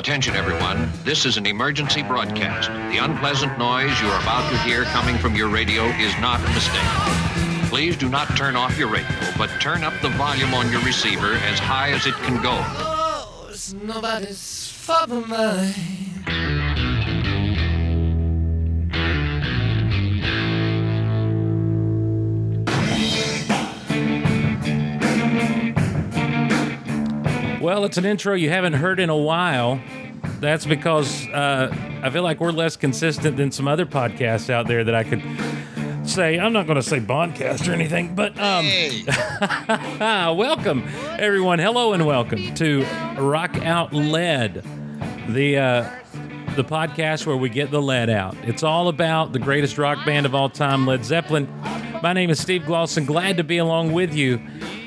Attention, everyone. This is an emergency broadcast. The unpleasant noise you are about to hear coming from your radio is not a mistake. Please do not turn off your radio, but turn up the volume on your receiver as high as it can go. Oh, it's nobody's fault but mine. Well, it's an intro you haven't heard in a while. That's because uh, I feel like we're less consistent than some other podcasts out there that I could say. I'm not going to say Bondcast or anything, but um, welcome everyone. Hello and welcome to Rock Out Led, the uh, the podcast where we get the lead out. It's all about the greatest rock band of all time, Led Zeppelin. My name is Steve Glosson. Glad to be along with you,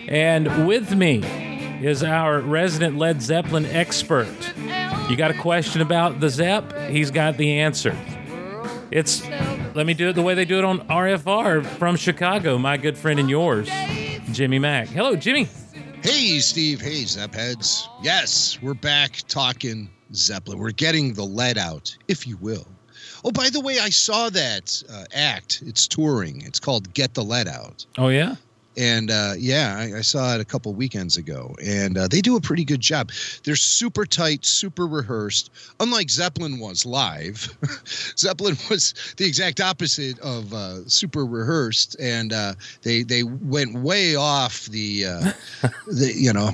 and with me is our resident Led Zeppelin expert. You got a question about the Zepp? He's got the answer. It's let me do it the way they do it on RFR from Chicago. My good friend and yours, Jimmy Mac. Hello, Jimmy. Hey, Steve. Hey, Zepp heads. Yes, we're back talking Zeppelin. We're getting the lead out, if you will. Oh, by the way, I saw that uh, act. It's touring. It's called Get the Led Out. Oh yeah. And uh, yeah, I, I, saw it a couple weekends ago, and uh, they do a pretty good job. They're super tight, super rehearsed. Unlike Zeppelin was live, Zeppelin was the exact opposite of uh, super rehearsed, and uh, they they went way off the uh, the you know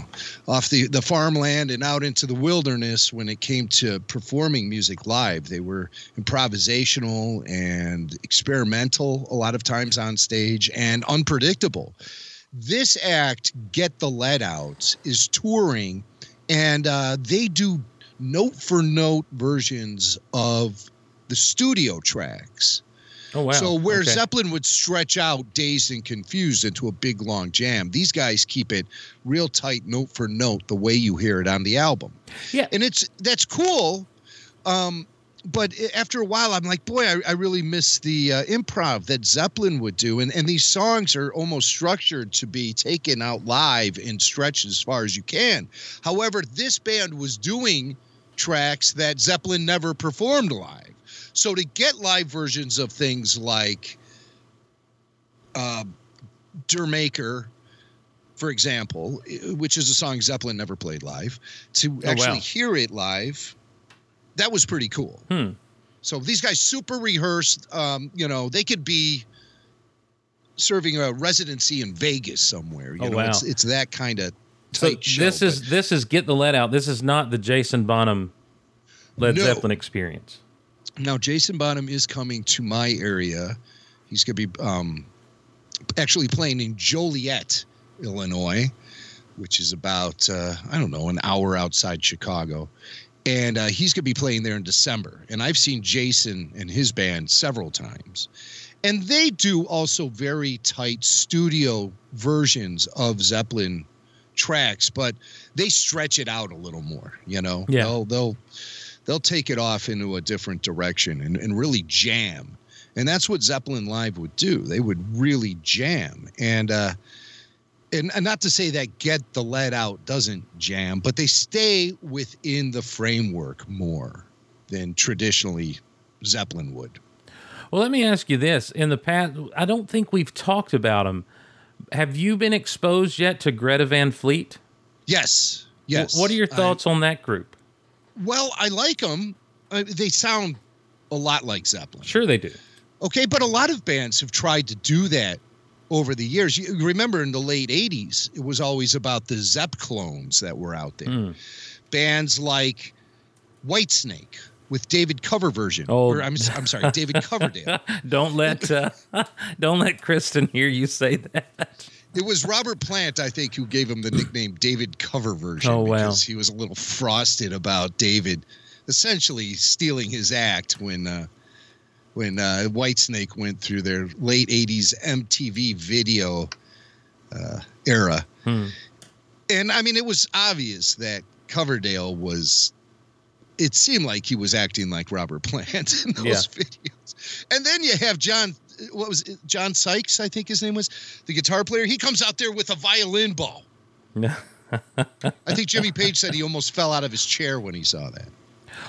off the the farmland and out into the wilderness when it came to performing music live. They were improvisational and experimental a lot of times on stage and unpredictable this act, Get the Led Out, is touring, and uh, they do note for note versions of the studio tracks. Oh, wow. So where okay. Zeppelin would stretch out dazed and confused into a big long jam, these guys keep it real tight note for note the way you hear it on the album. Yeah. And it's that's cool. Um, but after a while, I'm like, boy, I, I really miss the uh, improv that Zeppelin would do. And, and these songs are almost structured to be taken out live and stretched as far as you can. However, this band was doing tracks that Zeppelin never performed live. So to get live versions of things like uh, D'yer Mak'er, for example, which is a song Zeppelin never played live, to Oh, actually wow. hear it live that was pretty cool. Hmm. So these guys super rehearsed. Um, you know, they could be serving a residency in Vegas somewhere. You Oh, know, wow. it's it's that kind of So show. this is this is get the Led out. This is not the Jason Bonham Led No. Zeppelin experience. now Jason Bonham is coming to my area. He's going to be um, actually playing in Joliet, Illinois, which is about uh, I don't know an hour outside Chicago. And uh, he's going to be playing there in December. And I've seen Jason and his band several times. And they do also very tight studio versions of Zeppelin tracks, but they stretch it out a little more, you know? Yeah. They'll, they'll, they'll take it off into a different direction and, and really jam. And that's what Zeppelin Live would do. They would really jam. And, uh, and, and not to say that get the Led out doesn't jam, but they stay within the framework more than traditionally Zeppelin would. Well, let me ask you this: in the past, I don't think we've talked about them. Have you been exposed yet to Greta Van Fleet? Yes, yes. Wh- What are your I- thoughts on that group? well, I like them. Uh, they sound a lot like Zeppelin. Sure, they do. Okay, but a lot of bands have tried to do that over the years. You remember in the late 80s, it was always about the Zepp clones that were out there. Mm. Bands like Whitesnake with David Cover version. Oh. Or I'm, I'm sorry, David Coverdale. Don't let uh, don't let Kristen hear you say that. It was Robert Plant, I think, who gave him the nickname David Cover version Oh, wow. because he was a little frosted about David essentially stealing his act when uh, when uh, Whitesnake went through their late '80s MTV video uh, era. Hmm. And I mean, it was obvious that Coverdale was. It seemed like he was acting like Robert Plant in those Yeah. videos. And then you have John, what was it? John Sykes, I think his name was, the guitar player. He comes out there with a violin bow. I think Jimmy Page said he almost fell out of his chair when he saw that.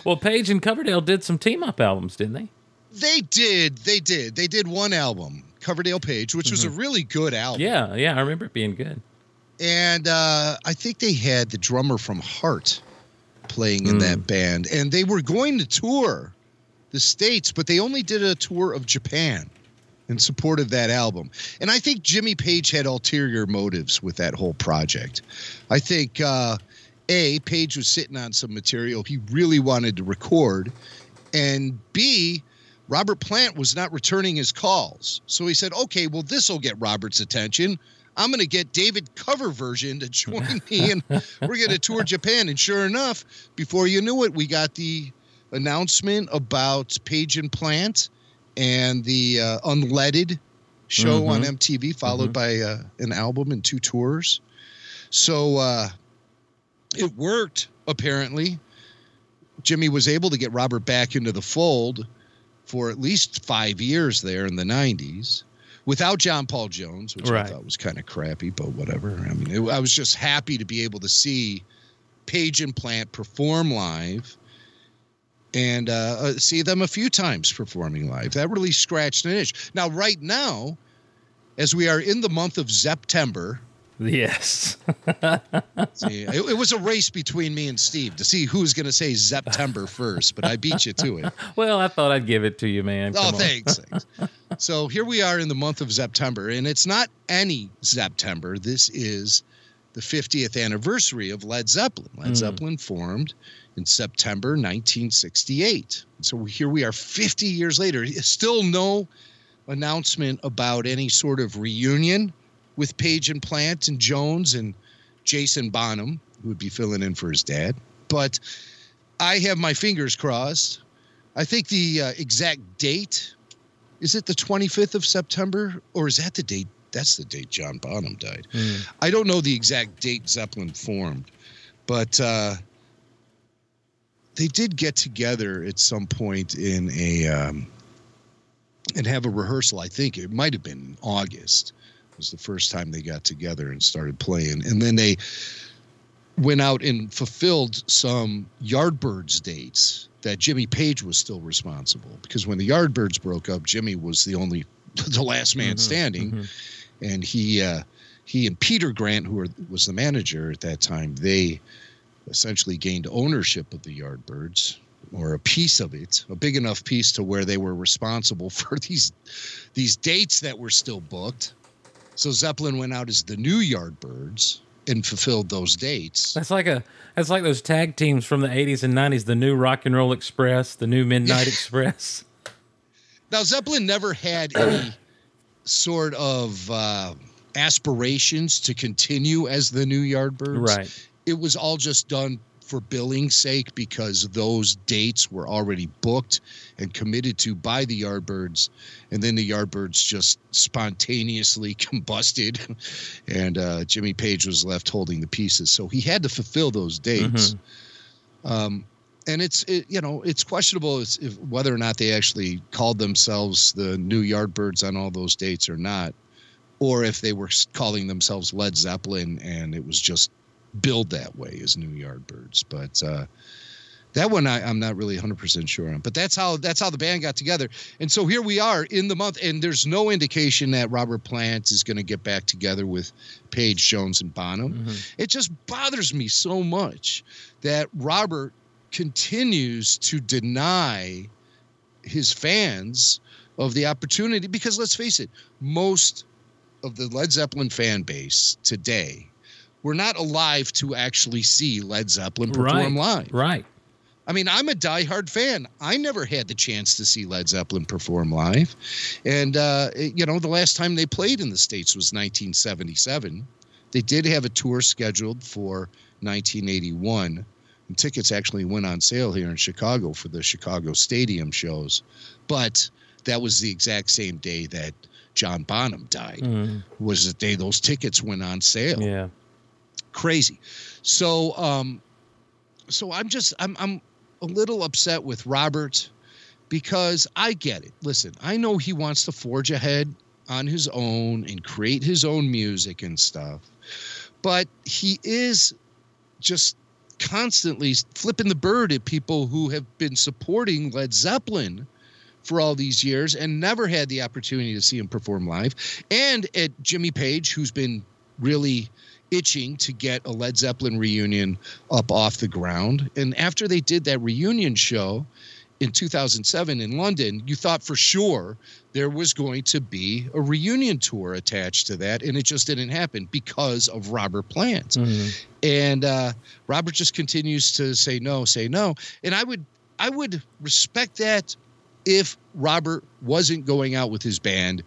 Well, Page and Coverdale did some team up albums, didn't they? They did. They did. They did one album, Coverdale Page, which was a really good album. Yeah, yeah, I remember it being good. And uh, I think they had the drummer from Heart playing in that band. And they were going to tour the States, but they only did a tour of Japan in support of that album. And I think Jimmy Page had ulterior motives with that whole project. I think, uh, A, Page was sitting on some material he really wanted to record. And B, Robert Plant was not returning his calls. So he said, okay, well, this will get Robert's attention. I'm going to get David cover version to join me, and we're going to tour Japan. And sure enough, before you knew it, we got the announcement about Page and Plant and the uh, Unledded show on MTV, followed by uh, an album and two tours. So uh, it worked, apparently. Jimmy was able to get Robert back into the fold for at least five years there in the 90s without John Paul Jones, which Right. I thought was kind of crappy, but whatever. I mean, it, I was just happy to be able to see Page and Plant perform live and uh, uh, see them a few times performing live. That really scratched an itch. Now, right now, as we are in the month of September, Yes. see, it, it was a race between me and Steve to see who's going to say September first, but I beat you to it. well, I thought I'd give it to you, man. Oh, Come on. thanks. thanks. So here we are in the month of September, and it's not any September. This is the 50th anniversary of Led Zeppelin. Led hmm. Zeppelin formed in September 1968. So here we are 50 years later. Still no announcement about any sort of reunion with Page and Plant and Jones and Jason Bonham, who would be filling in for his dad. But I have my fingers crossed. I think the uh, exact date is it the 25th of September or is that the date? That's the date John Bonham died. I don't know the exact date Zeppelin formed, but uh, they did get together at some point in a um, and have a rehearsal. I think it might have been August was the first time they got together and started playing, and then they went out and fulfilled some Yardbirds dates that Jimmy Page was still responsible. Because when the Yardbirds broke up, Jimmy was the only the last man standing, and he uh, he and Peter Grant, who were, was the manager at that time, they essentially gained ownership of the Yardbirds or a piece of it, a big enough piece to where they were responsible for these these dates that were still booked. So Zeppelin went out as the new Yardbirds and fulfilled those dates. That's like a that's like those tag teams from the 80s and 90s, the new Rock and Roll Express, the new Midnight Express. Now Zeppelin never had any sort of uh, aspirations to continue as the new Yardbirds. Right. It was all just done for billing's sake because those dates were already booked and committed to by the Yardbirds, and then the Yardbirds just spontaneously combusted, and uh, Jimmy Page was left holding the pieces. So he had to fulfill those dates. Um, and it's it, you know it's questionable as if whether or not they actually called themselves the new Yardbirds on all those dates or not, or if they were calling themselves Led Zeppelin and it was just billed that way as New Yardbirds. But uh, that one I, I'm not really 100 percent sure on. But that's how that's how the band got together. And so here we are in the month, and there's no indication that Robert Plant is going to get back together with Page Jones and Bonham. It just bothers me so much that Robert continues to deny his fans of the opportunity because let's face it, most of the Led Zeppelin fan base today were not alive to actually see Led Zeppelin perform right. live. Right. I mean, I'm a diehard fan. I never had the chance to see Led Zeppelin perform live. And, uh, it- you know, the last time they played in the States was 1977. They did have a tour scheduled for 1981. And tickets actually went on sale here in Chicago for the Chicago Stadium shows. But that was the exact same day that John Bonham died, was the day those tickets went on sale Yeah. Crazy. So um so I'm just I'm I'm a little upset with Robert because I get it. Listen, I know he wants to forge ahead on his own and create his own music and stuff. But he is just constantly flipping the bird at people who have been supporting Led Zeppelin for all these years and never had the opportunity to see him perform live, and at Jimmy Page, who's been really itching to get a Led Zeppelin reunion up off the ground. And after they did that reunion show in 2007 in London, you thought for sure there was going to be a reunion tour attached to that, and it just didn't happen because of Robert Plant. And uh, Robert just continues to say no, say no, and I would I would respect that if Robert wasn't going out with his band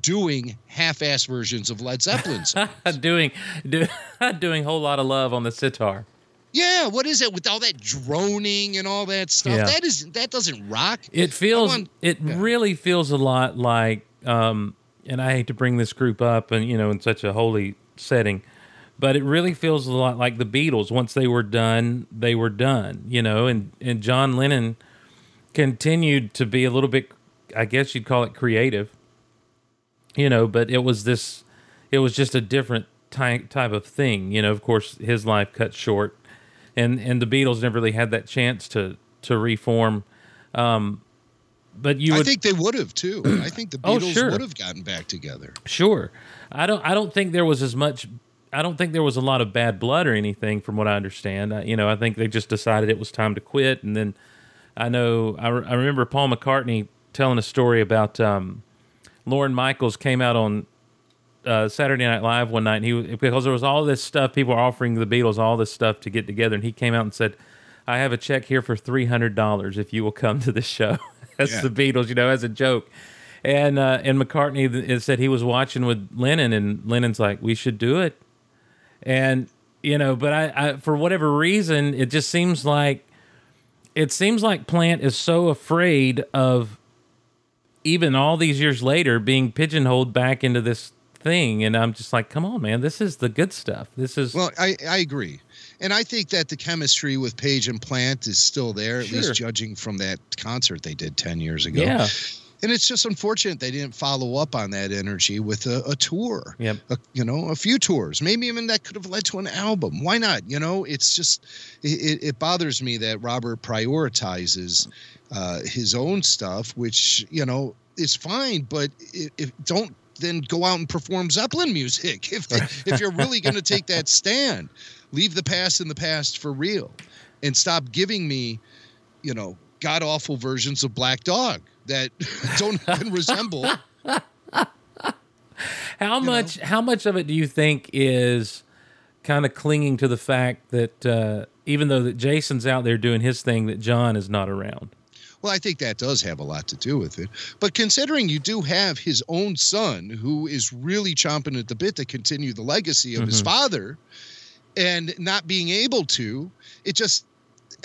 doing half-ass versions of Led Zeppelin. songs. doing do, doing whole lot of love on the sitar. yeah, what is it with all that droning and all that stuff? Yeah. That is that doesn't rock. It feels want- it yeah. really feels a lot like um and I hate to bring this group up and you know in such a holy setting, but it really feels a lot like the Beatles. Once they were done, they were done, you know, and and John Lennon continued to be a little bit I guess you'd call it creative. You know, but it was this it was just a different type type of thing, you know, of course his life cut short and and the Beatles never really had that chance to to reform um but you I think they would have too. I think the Oh, Beatles sure. would have gotten back together. Sure. I don't. I don't think there was as much. I don't think there was a lot of bad blood or anything, from what I understand. I, you know, I think they just decided it was time to quit, and then I know I, re- I remember Paul McCartney telling a story about um, Lorne Michaels came out on uh, Saturday Night Live one night, and he because there was all this stuff people were offering the Beatles all this stuff to get together, and he came out and said, "I have a check here for three hundred dollars if you will come to the show." That's Yeah. the Beatles, you know, as a joke. And uh, and McCartney said he was watching with Lennon, and Lennon's like, "We should do it." And you know, but I, I for whatever reason, it just seems like it seems like Plant is so afraid of even all these years later being pigeonholed back into this thing, and I'm just like, come on, man, this is the good stuff. This is Well, I, I agree. And I think that the chemistry with Page and Plant is still there, at Sure. least judging from that concert they did 10 years ago. yeah, And it's just unfortunate they didn't follow up on that energy with a, a tour. Yep. A, you know, a few tours. Maybe even that could have led to an album. Why not? You know, it's just, it, it, it bothers me that Robert prioritizes uh, his own stuff, which, you know, is fine, but if, if don't then go out and perform Zeppelin music. If, if you're really going to take that stand, leave the past in the past for real and stop giving me, you know, god awful versions of Black Dog that don't even resemble. How much? How much of it do you think is kind of clinging to the fact that uh, even though that Jason's out there doing his thing, that John is not around? Well, I think that does have a lot to do with it. But considering you do have his own son who is really chomping at the bit to continue the legacy of his father and not being able to, it just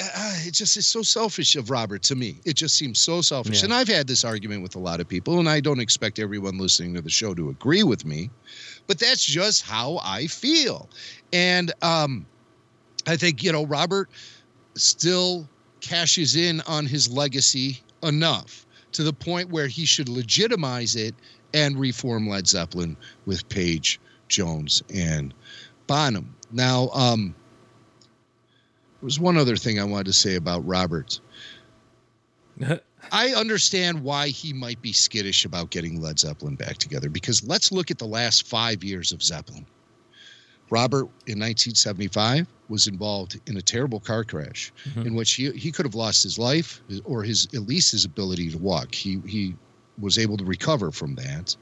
uh, it just is so selfish of Robert to me. It just seems so selfish. Yeah. And I've had this argument with a lot of people, and I don't expect everyone listening to the show to agree with me, but that's just how I feel. And um, I think, you know, Robert still cashes in on his legacy enough to the point where he should legitimize it and reform Led Zeppelin with Page, Jones, and Bonham. Now, um, there was one other thing I wanted to say about Robert. I understand why he might be skittish about getting Led Zeppelin back together because let's look at the last five years of Zeppelin. Robert in 1975 was involved in a terrible car crash in which he, he could have lost his life or his at least his ability to walk. He he was able to recover from that,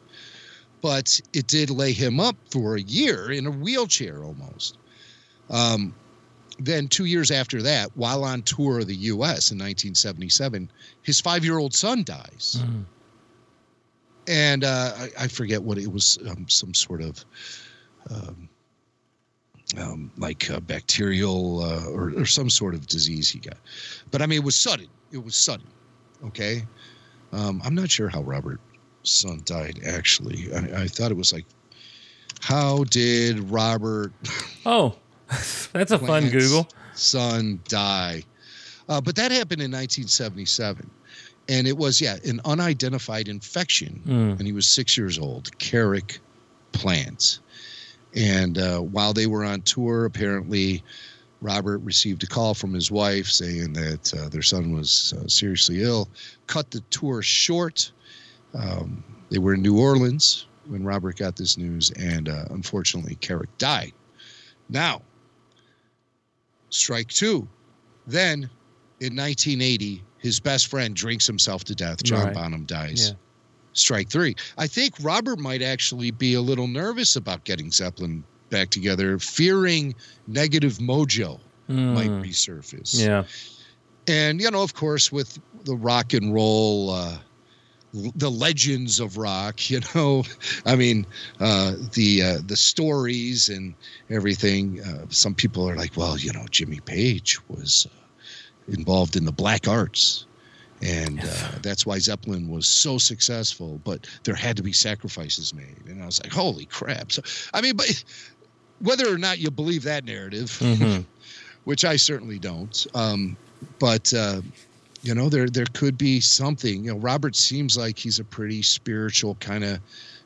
but it did lay him up for a year in a wheelchair almost. Um, then two years after that, while on tour of the U.S. in 1977, his five-year-old son dies, and uh, I, I forget what it was, um, some sort of. Um, um, like uh, bacterial uh, or, or some sort of disease he got. But I mean, it was sudden. It was sudden. Okay. Um, I'm not sure how Robert's son died, actually. I, I thought it was like, how did Robert Oh, that's a fun Google. son die? Uh, but that happened in 1977. And it was, yeah, an unidentified infection. Mm. And he was six years old, Karac Plant. And uh, while they were on tour, apparently Robert received a call from his wife saying that uh, their son was uh, seriously ill, cut the tour short. Um, they were in New Orleans when Robert got this news, and uh, unfortunately, Karac died. Now, strike two. Then, in 1980, his best friend drinks himself to death. John Right. Bonham dies. Yeah. Strike three. I think Robert might actually be a little nervous about getting Zeppelin back together, fearing negative mojo might Mm, resurface. yeah. And, you know, of course, with the rock and roll, uh, the legends of rock, you know, I mean, uh, the uh, the stories and everything. Uh, some people are like, well, you know, Jimmy Page was uh, involved in the black arts. And uh, that's why Zeppelin was so successful, but there had to be sacrifices made. And I was like, holy crap. So, I mean, but whether or not you believe that narrative, Mhm. which I certainly don't. Um, but uh, you know, there there could be something. You know, Robert seems like he's a pretty spiritual kind of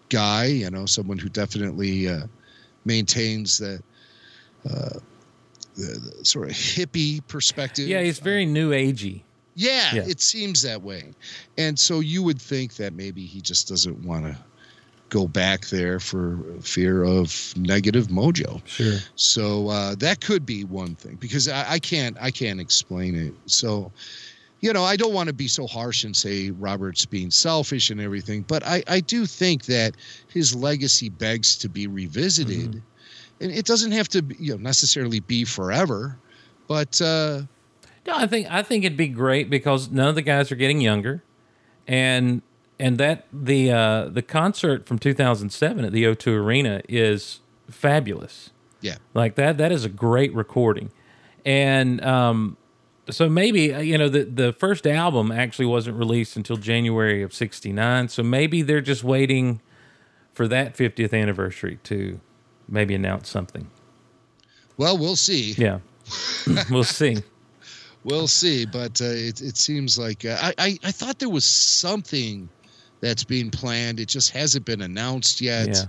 guy. You know, someone who definitely uh, maintains that uh, the, the sort of hippie perspective. Yeah, he's very new agey. Yeah, Yeah. it seems that way. And so you would think that maybe he just doesn't want to go back there for fear of negative mojo. Sure. So uh, that could be one thing because I, I can't I can't explain it. So you know I don't want to be so harsh and say Robert's being selfish and everything, but I I do think that his legacy begs to be revisited, and it doesn't have to be, you know necessarily be forever, but uh, No, I think I think it'd be great because none of the guys are getting younger, and and that the uh, the concert from 2007 at the O2 Arena is fabulous. yeah. Like that that is a great recording, and um, so maybe uh, you know the the first album actually wasn't released until January of '69. So maybe they're just waiting for that 50th anniversary to maybe announce something. Well, we'll see. Yeah, we'll see. We'll see, but uh, it it seems like uh, I, I I thought there was something that's being planned. It just hasn't been announced yet. Yeah.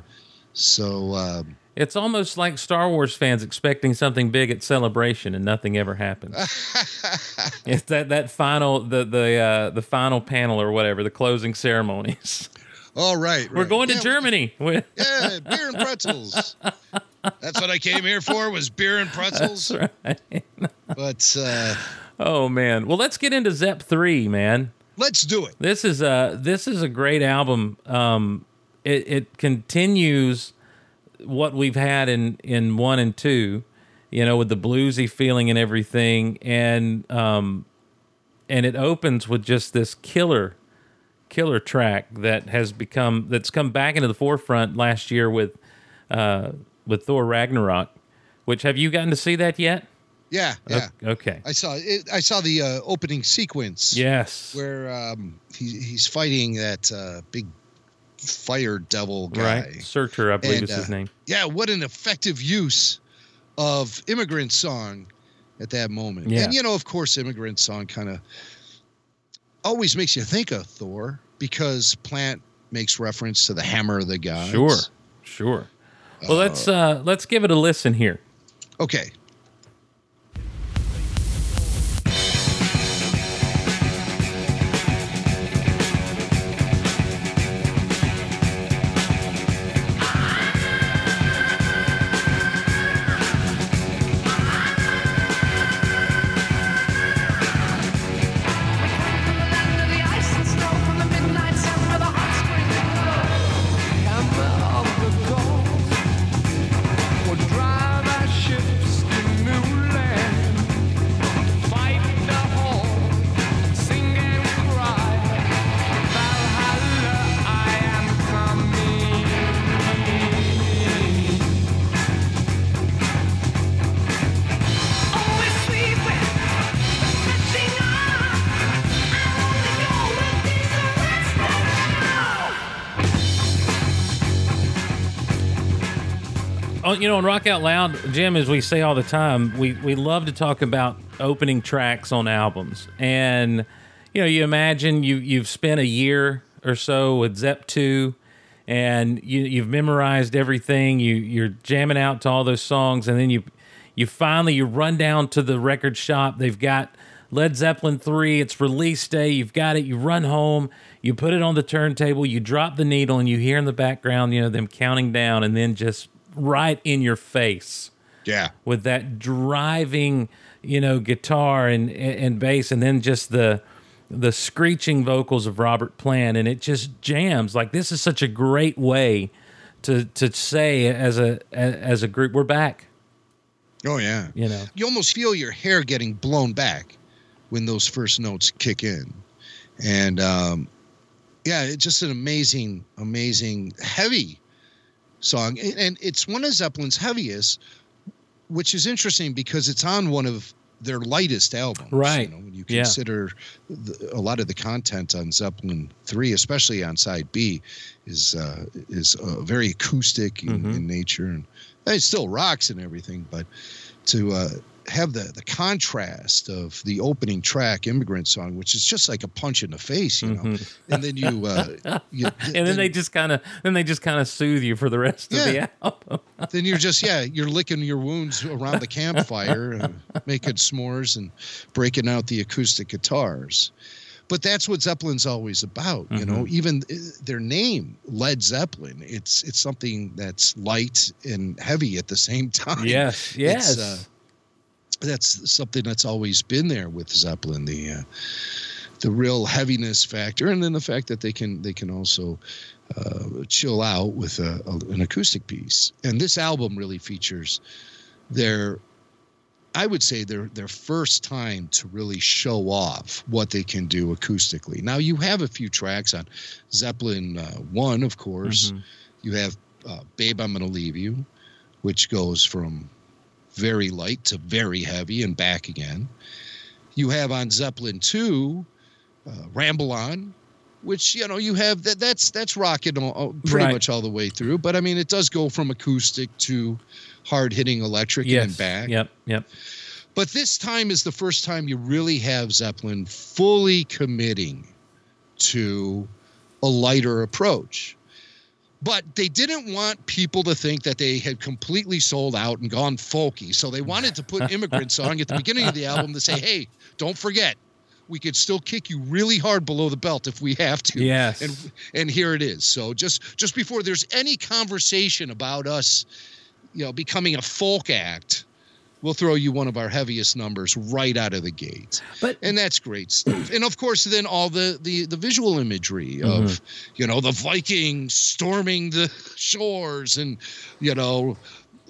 So um, It's almost like Star Wars fans expecting something big at Celebration and nothing ever happens. it's that that final the the uh, the final panel or whatever the closing ceremonies. all right, We're right. going to Germany. We- Yeah, beer and pretzels. That's what I came here for was beer and pretzels. That's right. But uh, Oh man. Well, let's get into Zep three, man. let's do it. This is a this is a great album. Um, it it continues what we've had in in one and two, you know, with the bluesy feeling and everything, and um, and it opens with just this killer killer track that has become that's come back into the forefront last year with uh with Thor Ragnarok. Which have you gotten to see that yet? Yeah, yeah. Okay. I saw it. I saw the uh, opening sequence. Yes. Where um, he, he's fighting that uh, big fire devil guy. Right. Surtur, I believe And, is his uh, name. Yeah, what an effective use of Immigrant Song at that moment. Yeah. And, you know, of course, Immigrant Song kind of always makes you think of Thor because Plant makes reference to the hammer of the gods. Sure, sure. Well, let's uh, let's give it a listen here. Okay. You know, on Rock Out Loud, Jim, as we say all the time, we we love to talk about opening tracks on albums, and you know, you imagine you you've spent a year or so with Zep two, and you you've memorized everything. You you're jamming out to all those songs, and then you You finally you run down to the record shop. They've got Led Zeppelin 3, it's release day. You've got it. You run home, you put it on the turntable, you drop the needle, and you hear in the background, you know, them counting down, and then just right in your face Yeah. with that driving, you know, guitar and and bass, and then just the the screeching vocals of Robert Plant, and it just jams. Like this is such a great way to to say as a as a group, we're back. Oh yeah. You know, You almost feel your hair getting blown back when those first notes kick in, and um, yeah, it's just an amazing, amazing, heavy song, and, it's one of Zeppelin's heaviest, which is interesting because it's on one of their lightest albums. Right. You know, when you Yeah. consider the, a lot of the content on Zeppelin three, especially on side B, is uh, is uh, very acoustic in, Mhm. in nature, and it still rocks and everything. But to uh, have the the contrast of the opening track, "Immigrant Song," which is just like a punch in the face, you know, and then you, uh, you Mm-hmm. and then they just kind of then they just kind of soothe you for the rest of the album. then you're just yeah you're licking your wounds around the campfire uh, making s'mores and breaking out the acoustic guitars but that's what zeppelin's always about you know even uh, their name led zeppelin it's it's something that's light and heavy at the same time Yes, yes. That's something that's always been there with zeppelin the uh, the real heaviness factor and then the fact that they can they can also uh, chill out with a, a, an acoustic piece. And this album really features their i would say their their first time to really show off what they can do acoustically. Now you have a few tracks on zeppelin uh, 1 of course. You have uh, babe i'm gonna leave you which goes from very light to very heavy and back again you have on zeppelin 2 uh, ramble on which you know you have that that's that's rocking all, pretty Right. much all the way through but i mean it does go from acoustic to hard hitting electric yes. and back Yep. Yep. but this time is the first time you really have zeppelin fully committing to a lighter approach but they didn't want people to think that they had completely sold out and gone folky. So they wanted to put immigrant song at the beginning of the album to say hey don't forget we could still kick you really hard below the belt if we have to. Yes. and and here it is. So just just before there's any conversation about us you know becoming a folk act we'll throw you one of our heaviest numbers right out of the gate. But and that's great stuff. And of course then all the the, the visual imagery of Mhm. you know the vikings storming the shores and you know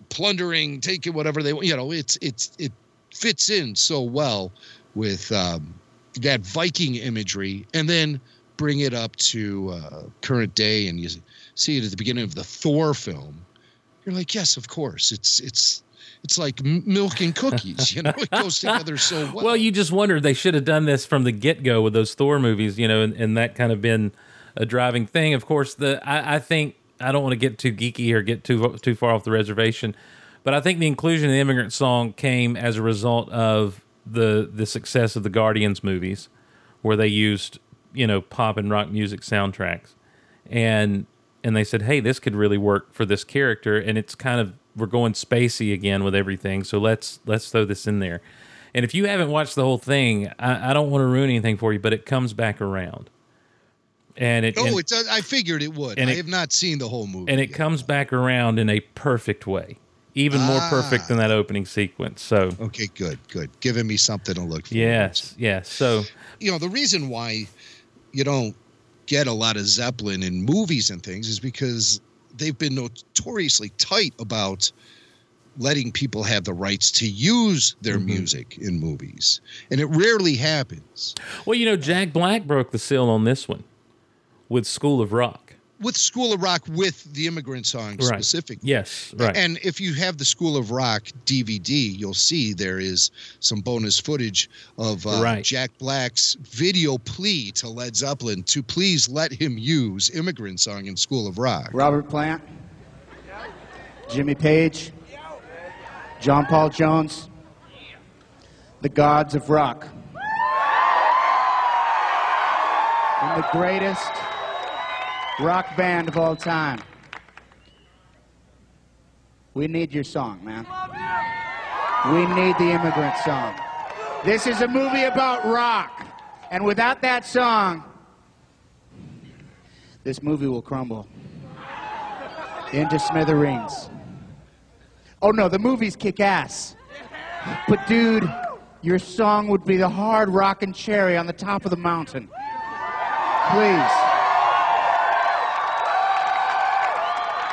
plundering taking whatever they want you know it's it's it fits in so well with um, that viking imagery. And then bring it up to uh, current day and you see it at the beginning of the thor film. You're like yes of course. It's it's it's like milk and cookies you know it goes together so well well, you just wondered they should have done this from the get go with those Thor movies, you know, and, and that kind of been a driving thing. Of course, the I, I think I don't want to get too geeky or get too too far off the reservation, but I think the inclusion of the immigrant song came as a result of the the success of the Guardians movies, where they used you know pop and rock music soundtracks, and and they said, hey, this could really work for this character, and it's kind of we're going spacey again with everything, so let's let's throw this in there. And if you haven't watched the whole thing, I, I don't want to ruin anything for you, but it comes back around, and it Oh, and, it's. I figured it would. and I it- have not seen the whole movie. and it yet. comes back around in a perfect way, even more perfect Ah. than that opening sequence. So Okay, good, good. Giving me something to look for. yes, yes. So You know, the reason why you don't get a lot of Zeppelin in movies and things is because they've been notoriously tight about letting people have the rights to use their Mm-hmm. music in movies. And it rarely happens. well, you know, Jack Black broke the seal on this one with School of Rock. With School of Rock with the immigrant song Right. specifically. Yes, right. And if you have the School of Rock DVD, you'll see there is some bonus footage of uh, Right. Jack Black's video plea to Led Zeppelin to please let him use Immigrant Song in School of Rock. Robert Plant, Jimmy Page, John Paul Jones, the gods of rock. And the greatest rock band of all time. We need your song, man. We need the immigrant song. This is a movie about rock. And without that song, this movie will crumble into smithereens. Oh no, the movies kick ass. But dude, your song would be the hard rockin' cherry on the top of the mountain. Please.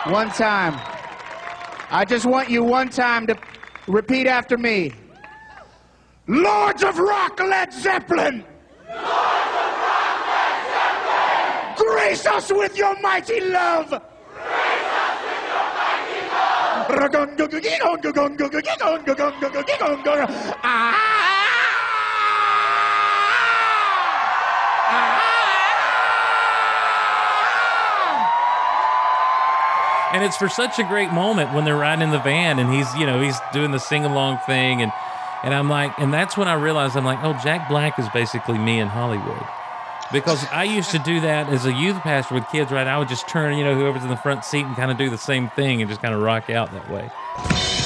One time. I just want you one time to repeat after me. Lords of Rock, Led Zeppelin! Lords of Rock, Led Zeppelin! Grace us with your mighty love! Grace us with your mighty love! Ah! And it's for such a great moment when they're riding in the van and he's you know he's doing the sing along thing. And and I'm like and that's when I realized I'm like oh Jack Black is basically me in Hollywood. Because I used to do that as a youth pastor with kids right? I would just turn you know whoever's in the front seat and kind of do the same thing and just kind of rock out that way.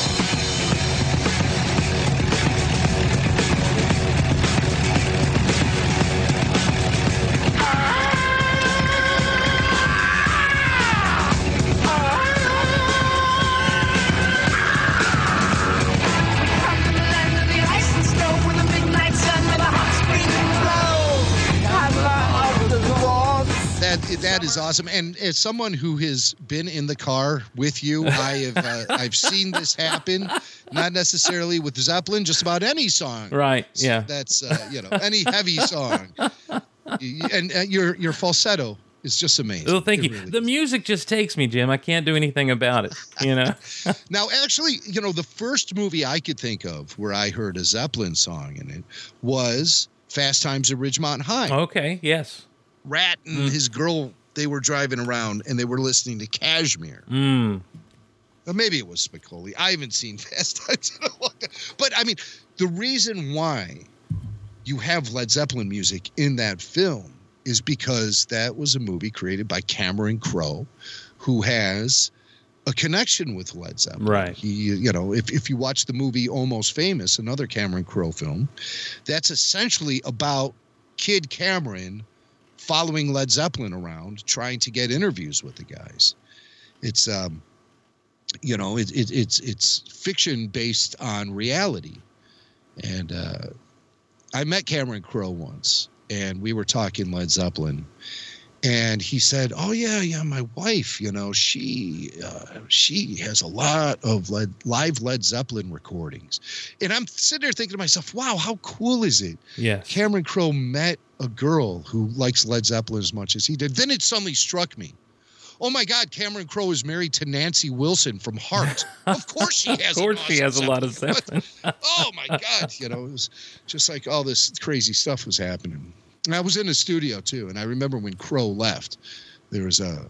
Awesome. And as someone who has been in the car with you, I have uh, I've seen this happen. Not necessarily with Zeppelin, just about any song. Right. Yeah. That's uh, you know any heavy song. And uh, your your falsetto is just amazing. Well, thank It you. really the is. music just takes me, Jim. I can't do anything about it. You know. Now, actually, you know, the first movie I could think of where I heard a Zeppelin song in it was Fast Times at Ridgemont High. okay. Yes. Rat and his girl, they were driving around and they were listening to Kashmir. Mm. Or maybe it was Spicoli. I haven't seen Fast Times in a long time. But I mean, the reason why you have Led Zeppelin music in that film is because that was a movie created by Cameron Crowe, who has a connection with Led Zeppelin. Right. He, you know, if, if you watch the movie Almost Famous, another Cameron Crowe film, that's essentially about Kid Cameron following Led Zeppelin around, trying to get interviews with the guys. It's um, you know, it, it, it's it's fiction based on reality, and uh, I met Cameron Crowe once, and we were talking Led Zeppelin, and he said, "Oh yeah, yeah, my wife, you know, she uh, she has a lot of Led, live Led Zeppelin recordings," and I'm sitting there thinking to myself, "Wow, how cool is it?" Yes. Cameron Crowe met a girl who likes Led Zeppelin as much as he did. Then it suddenly struck me. Oh my God, Cameron Crowe is married to Nancy Wilson from Heart. Of course she has. Of course, she has a lot of. Zeppelin. oh my God, you know, it was just like all this crazy stuff was happening. And I was in the studio too, and I remember when Crowe left, there was a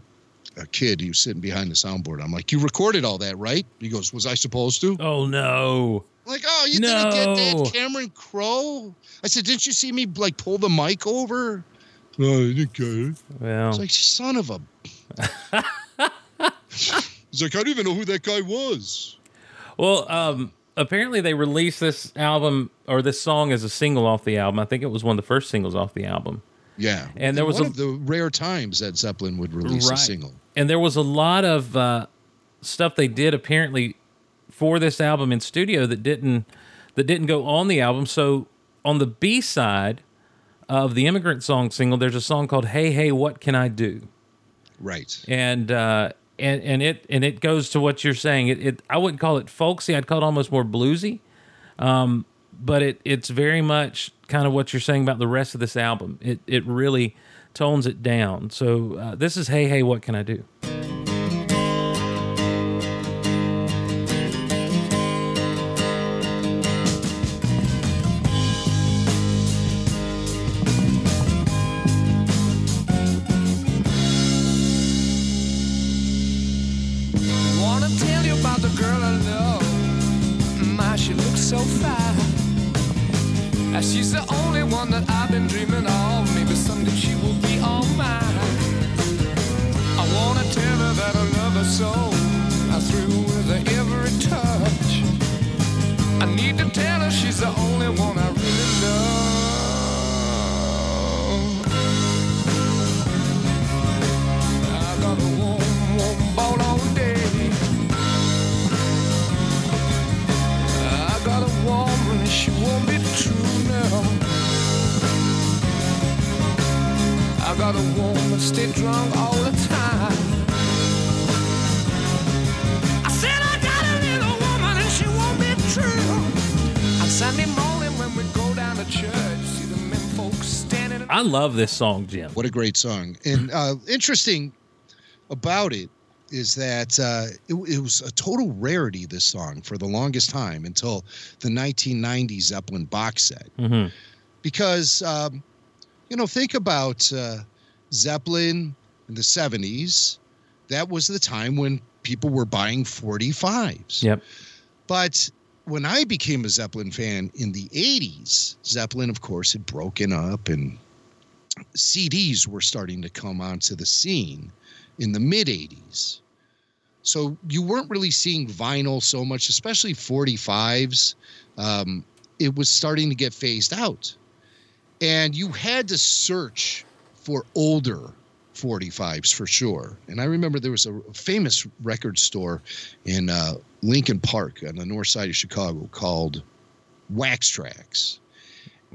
a kid he was sitting behind the soundboard. I'm like, "You recorded all that, right?" He goes, "Was I supposed to?" oh no. I'm like, oh, you didn't get that, Cameron Crowe? I said, didn't you see me like pull the mic over? No, I didn't get it. Well. It's like, son of a. He's like, I don't even know who that guy was. Well, um, apparently they released this album or this song as a single off the album. I think it was one of the first singles off the album. Yeah, And there was one a- of the rare times that Zeppelin would release Right. a single. And there was a lot of uh, stuff they did apparently for this album in studio that didn't that didn't go on the album. So on the B side of the Immigrant Song single, there's a song called "Hey Hey What Can I Do." Right. and uh, and and it and it goes to what you're saying. It, it I wouldn't call it folksy. I'd call it almost more bluesy. Um, but it it's very much kind of what you're saying about the rest of this album. It it really tones it down. So uh, this is hey hey what can I do? Uh, She's the only one that I've been dreaming of. Maybe someday she will be all mine. I wanna tell her that I love her so. I thrill with her every touch. I need to tell her she's the only one I I got a woman, stay drunk all the time. I said I got a little woman and she won't be true. On Sunday morning when we go down to church, see the men folks standing. I love this song, Jim. What a great song. And uh, interesting about it is that uh, it, it was a total rarity, this song, for the longest time until the 1990 Zeppelin box set. Mhm. Because, um, you know, think about uh, Zeppelin in the 70s. That was the time when people were buying 45s. Yep. But when I became a Zeppelin fan in the 80s, Zeppelin, of course, had broken up and CDs were starting to come onto the scene in the mid 80s. So you weren't really seeing vinyl so much, especially 45s. Um, it was starting to get phased out. And you had to search for older 45s for sure. And I remember there was a famous record store in uh, Lincoln Park on the north side of Chicago called Wax Trax.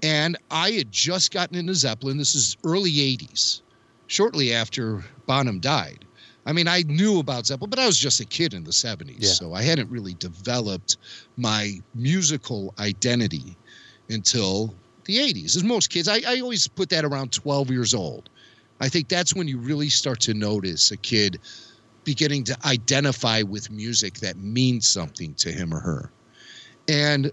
And I had just gotten into Zeppelin. This is early 80s, shortly after Bonham died. I mean, I knew about Zeppelin, but I was just a kid in the 70s. Yeah. So I hadn't really developed my musical identity until the 80s. As most kids, I, I always put that around 12 years old. I think that's when you really start to notice a kid beginning to identify with music that means something to him or her. And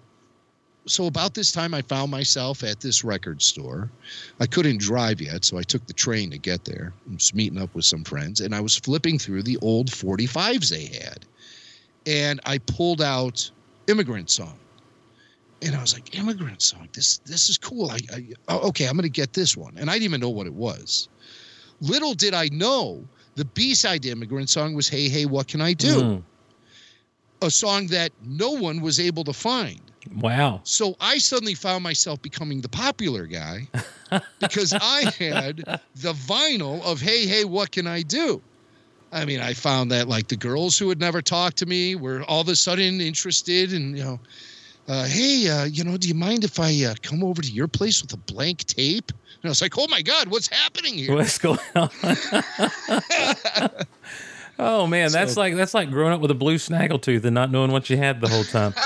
so about this time I found myself at this record store. I couldn't drive yet, so I took the train to get there. I was meeting up with some friends and I was flipping through the old 45s they had. And I pulled out Immigrant Song. And I was like, Immigrant Song, this this is cool. I, I oh, okay, I'm going to get this one. And I didn't even know what it was. Little did I know the B-side to Immigrant Song was Hey Hey What Can I Do? Mm. A song that no one was able to find. Wow. So I suddenly found myself becoming the popular guy because I had the vinyl of Hey Hey What Can I Do? I mean, I found that like the girls who had never talked to me were all of a sudden interested and you know, uh, hey, uh, you know, do you mind if I uh, come over to your place with a blank tape? And I was like, oh my God, what's happening here? What's going on? oh man, that's So- like that's like growing up with a blue snaggletooth and not knowing what you had the whole time.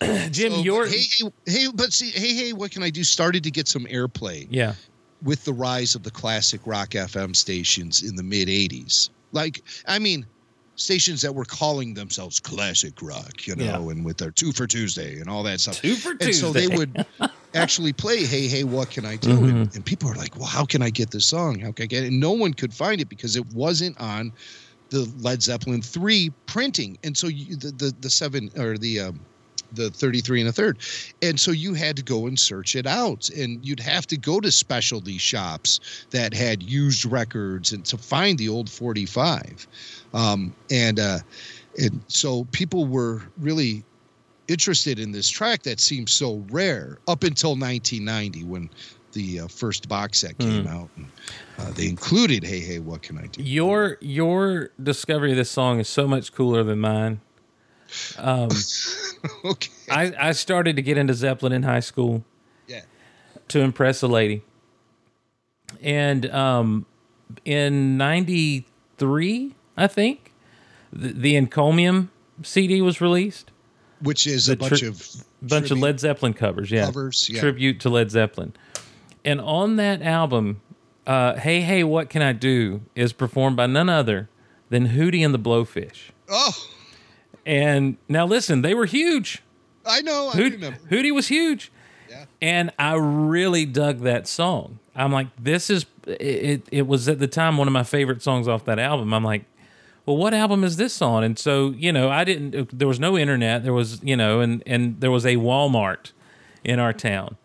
Jim, So, your hey, hey, hey, but see, hey, hey, what can I do? Started to get some airplay. yeah, with the rise of the classic rock FM stations in the mid 80s. Like, I mean, stations that were calling themselves classic rock, you know, Yeah. and with their two for Tuesday and all that stuff. Two for and so they would actually play, Hey, hey, what can I do? Mm-hmm. And, and people are like, Well, how can I get this song? How can I get it? And no one could find it because it wasn't on the Led Zeppelin 3 printing. And so you, the, the, the seven or the, um, the 33 and a third. And so you had to go and search it out. And you'd have to go to specialty shops that had used records and to find the old 45. Um, and, uh, and so people were really interested in this track that seemed so rare up until 1990 when the uh, first box set came out and uh, they included hey hey what can i do your your discovery of this song is so much cooler than mine. okay I, I started to get into Zeppelin in high school yeah to impress a lady. And um, in 93, I think, the, the Encomium CD was released. which is a bunch tri- of bunch of Led Zeppelin covers, yeah. covers yeah Tribute to Led Zeppelin. And on that album, uh, Hey Hey What Can I Do is performed by none other than Hootie and the Blowfish. oh And now listen, they were huge. i know i remember Hootie was huge. Yeah. And I really dug that song. I'm like, this is it, it was at the time one of my favorite songs off that album. I'm like, well, what album is this on? And so, you know, I didn't there was no internet. There was, you know, and and there was a Walmart in our town.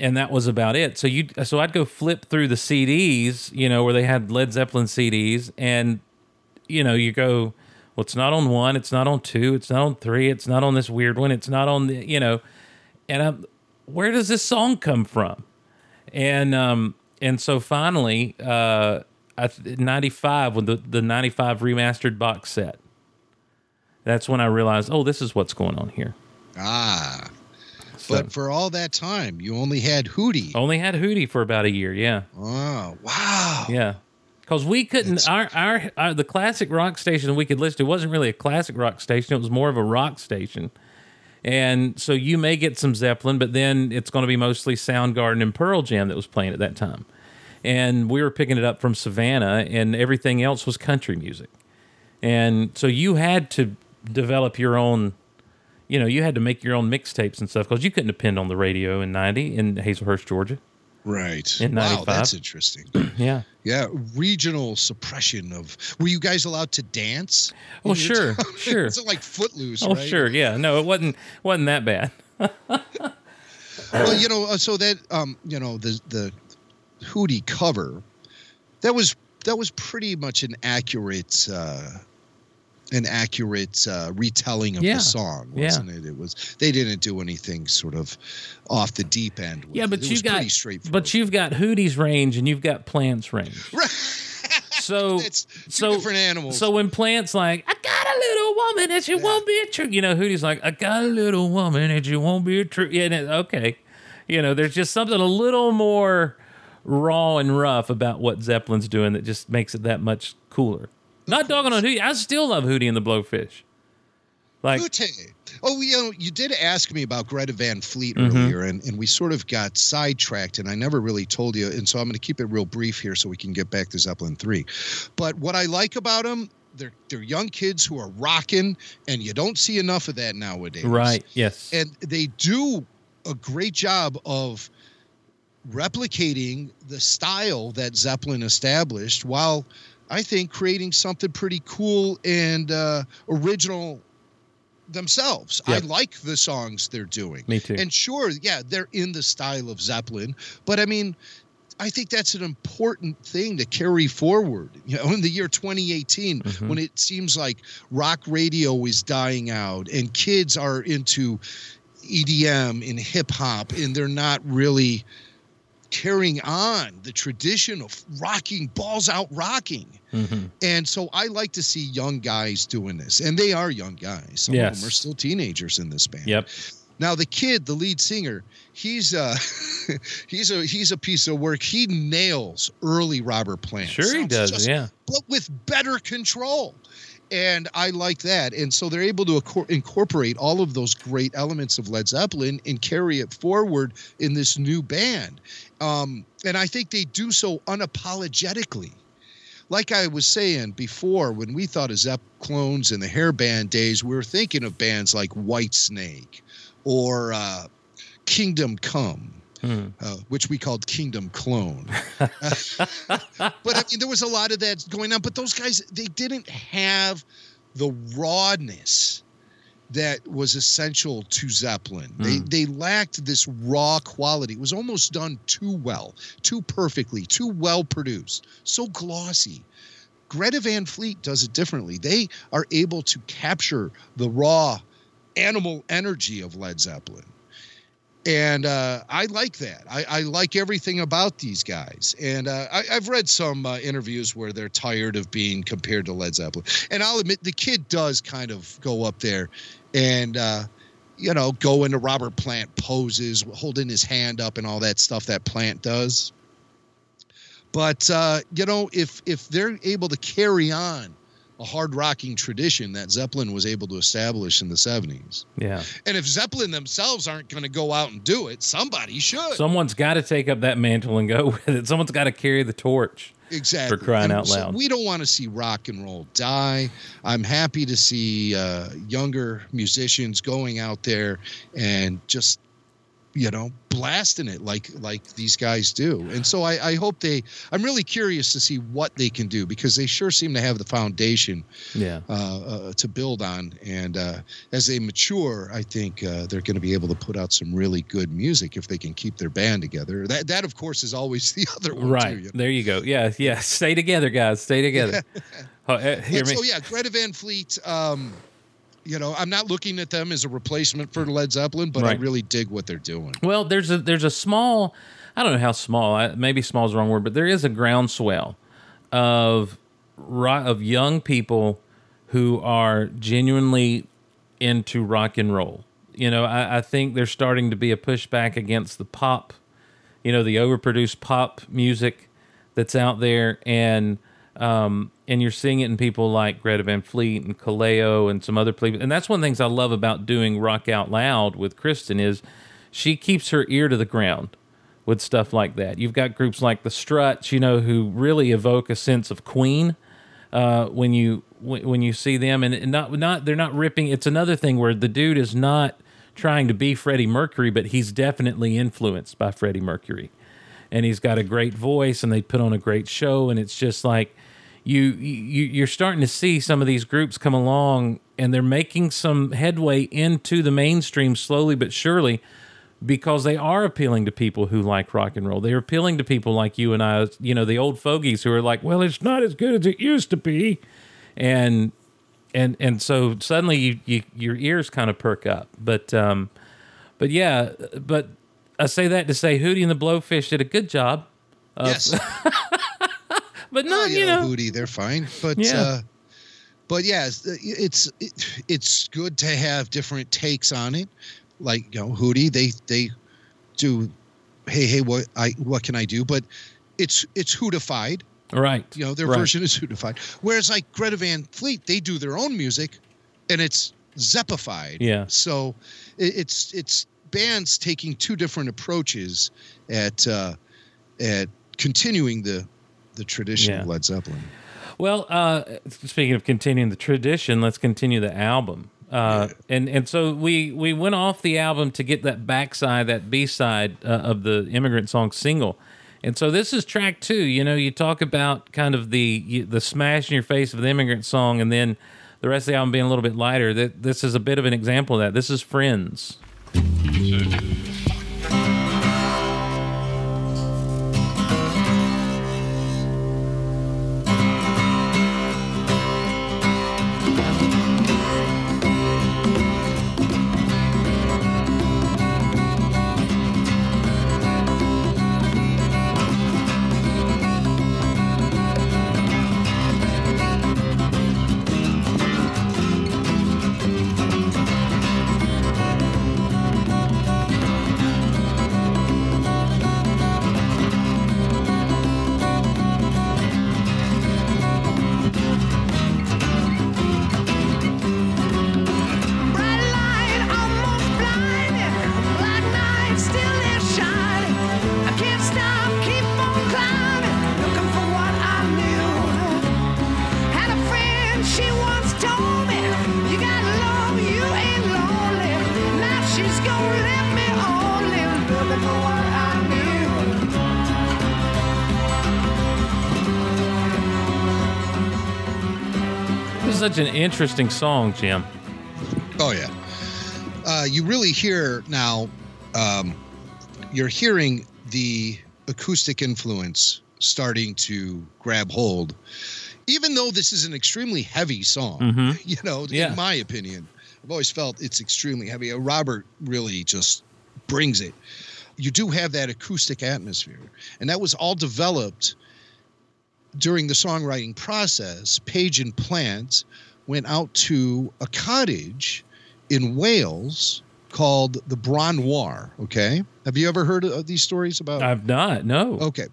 And that was about it. So you so I'd go flip through the CDs, you know, where they had Led Zeppelin CDs and you know, you go, Well, it's not on one. It's not on two. It's not on three. It's not on this weird one. It's not on the, you know, and I'm, where does this song come from? And, um, and so finally, uh, I, 95 with the, the 95 remastered box set. That's when I realized, oh, this is what's going on here. Ah. So- But for all that time, you only had Hootie. Only had Hootie for about a year. Yeah. Oh, wow. Yeah. Because we couldn't, our, our, our, the classic rock station we could listen to wasn't really a classic rock station. It was more of a rock station. And so you may get some Zeppelin, but then it's going to be mostly Soundgarden and Pearl Jam that was playing at that time. And we were picking it up from Savannah, and everything else was country music. And so you had to develop your own, you know, you had to make your own mixtapes and stuff because you couldn't depend on the radio in 90 in Hazlehurst, Georgia. Right. In wow, that's interesting. Yeah. Yeah, regional suppression of. Were you guys allowed to dance? Oh, sure, town? sure. It's like Footloose? Oh, right? sure. Yeah. No, it wasn't, wasn't that bad. Well, you know, uh, so that um, you know, the the Hootie cover, that was that was pretty much an accurate uh an accurate uh, retelling of Yeah. the song, wasn't it? It was they didn't do anything sort of off the deep end. With Yeah, but it you was got pretty straightforward. but you've got Hootie's range and you've got Plant's range. So It's so different animals. So when Plant's like, I got a little woman and she won't be a true, you know, Hootie's like, I got a little woman and she won't be a true. Yeah, it- okay, you know, there's just something a little more raw and rough about what Zeppelin's doing that just makes it that much cooler. Not dogging on Hootie, I still love Hootie and the Blowfish. Like, Ute. Oh, you know, you did ask me about Greta Van Fleet Mm-hmm. earlier, and, and we sort of got sidetracked, and I never really told you. And so I'm going to keep it real brief here so we can get back to Zeppelin 3. But what I like about them, they're, they're young kids who are rocking, and you don't see enough of that nowadays. right? Yes. And they do a great job of replicating the style that Zeppelin established while I think creating something pretty cool and uh, original themselves. Yep. I like the songs they're doing. Me too. And sure, yeah, they're in the style of Zeppelin, but I mean, I think that's an important thing to carry forward. You know, in the year 2018, Mm-hmm. when it seems like rock radio is dying out and kids are into EDM and hip hop, and they're not really carrying on the tradition of rocking balls out rocking. Mhm. And so I like to see young guys doing this, and they are young guys. Some of them are still teenagers in this band. Yep. Now the kid, the lead singer, he's uh he's a he's a piece of work. He nails early Robert Plant. Sure, he does. just- yeah. but with better control. And I like that. And so they're able to incorporate all of those great elements of Led Zeppelin and carry it forward in this new band. Um, and I think they do so unapologetically. Like I was saying before, when we thought of Zepp clones in the hair band days, we were thinking of bands like Whitesnake or uh, Kingdom Come Hmm. uh, which we called Kingdom Clone. but I mean, there was a lot of that going on. But those guys, they didn't have the rawness that was essential to Zeppelin. They Mm. they lacked this raw quality. It was almost done too well, too perfectly, too well produced, so glossy. Greta Van Fleet does it differently. They are able to capture the raw animal energy of Led Zeppelin and uh, I like that. I, I like everything about these guys. And uh, I, I've read some uh, interviews where they're tired of being compared to Led Zeppelin. And I'll admit, the kid does kind of go up there and, uh, you know, go into Robert Plant poses, holding his hand up and all that stuff that Plant does. But uh, you know, if if they're able to carry on hard rocking tradition that Zeppelin was able to establish in the 70s, Yeah. and if Zeppelin themselves aren't going to go out and do it, somebody should. Someone's got to take up that mantle and go with it. Someone's got to carry the torch. exactly. for crying And out so loud. we don't want to see rock and roll die. I'm happy to see uh, younger musicians going out there and just you know, blasting it like like these guys do. And so I, I hope they. I'm really curious to see what they can do because they sure seem to have the foundation Yeah. uh, uh, to build on. And uh, as they mature, I think uh, they're going to be able to put out some really good music if they can keep their band together. That that of course is always the other one Right. too. you know? There you go. Yeah. Yeah. Stay together, guys. Stay together. Oh, hear me. so yeah, Greta Van Fleet. Um, you know, I'm not looking at them as a replacement for Led Zeppelin, but I really dig what they're doing. Well, there's a there's a small, I don't know how small. I, maybe small is the wrong word, but there is a groundswell of of young people who are genuinely into rock and roll. You know, I, I think there's starting to be a pushback against the pop, you know, the overproduced pop music that's out there, and um, and you're seeing it in people like Greta Van Fleet and Kaleo and some other people. And that's one of the things I love about doing Rock Out Loud with Kristen is she keeps her ear to the ground with stuff like that. You've got groups like the Struts, you know, who really evoke a sense of Queen uh, when you when, when you see them, and not not they're not ripping. It's another thing where the dude is not trying to be Freddie Mercury, but he's definitely influenced by Freddie Mercury, and he's got a great voice, and they put on a great show, and it's just like you you you're starting to see some of these groups come along, and they're making some headway into the mainstream slowly but surely because they are appealing to people who like rock and roll. They're appealing to people like you and I, you know, the old fogies who are like, well, it's not as good as it used to be. And and and so suddenly you, you your ears kind of perk up. But um but yeah, but I say that to say Hootie and the Blowfish did a good job. yes, But not Oh, you know, Hootie, they're fine. But Yeah. uh, but yeah, it's it's it, it's good to have different takes on it. Like you know, Hootie, they they do. Hey, hey, what I what can I do? But it's it's Hootified. right. You know, their right. version is Hootified. Whereas like Greta Van Fleet, they do their own music, and it's Zeppified. Yeah. So it, it's it's bands taking two different approaches at uh, at continuing the the tradition Yeah. of Led Zeppelin. Well, uh, speaking of continuing the tradition, let's continue the album. Uh, and and so we we went off the album to get that backside, that B side uh, of the immigrant song single. And so this is track two. You know, you talk about kind of the you- the smash in your face of the immigrant song, and then the rest of the album being a little bit lighter. That this is a bit of an example of that. This is Friends. Bright such an interesting song, Jim. Oh yeah. Uh, you really hear now. Um, you're hearing the acoustic influence starting to grab hold. Even though this is an extremely heavy song, you know, Yeah. in my opinion, I've always felt it's extremely heavy. Uh, Robert really just brings it. You do have that acoustic atmosphere, and that was all developed during the songwriting process. Page and Plant went out to a cottage in Wales called the Bron-Yr-Aur. Okay. Have you ever heard of these stories about? I've not. No. okay.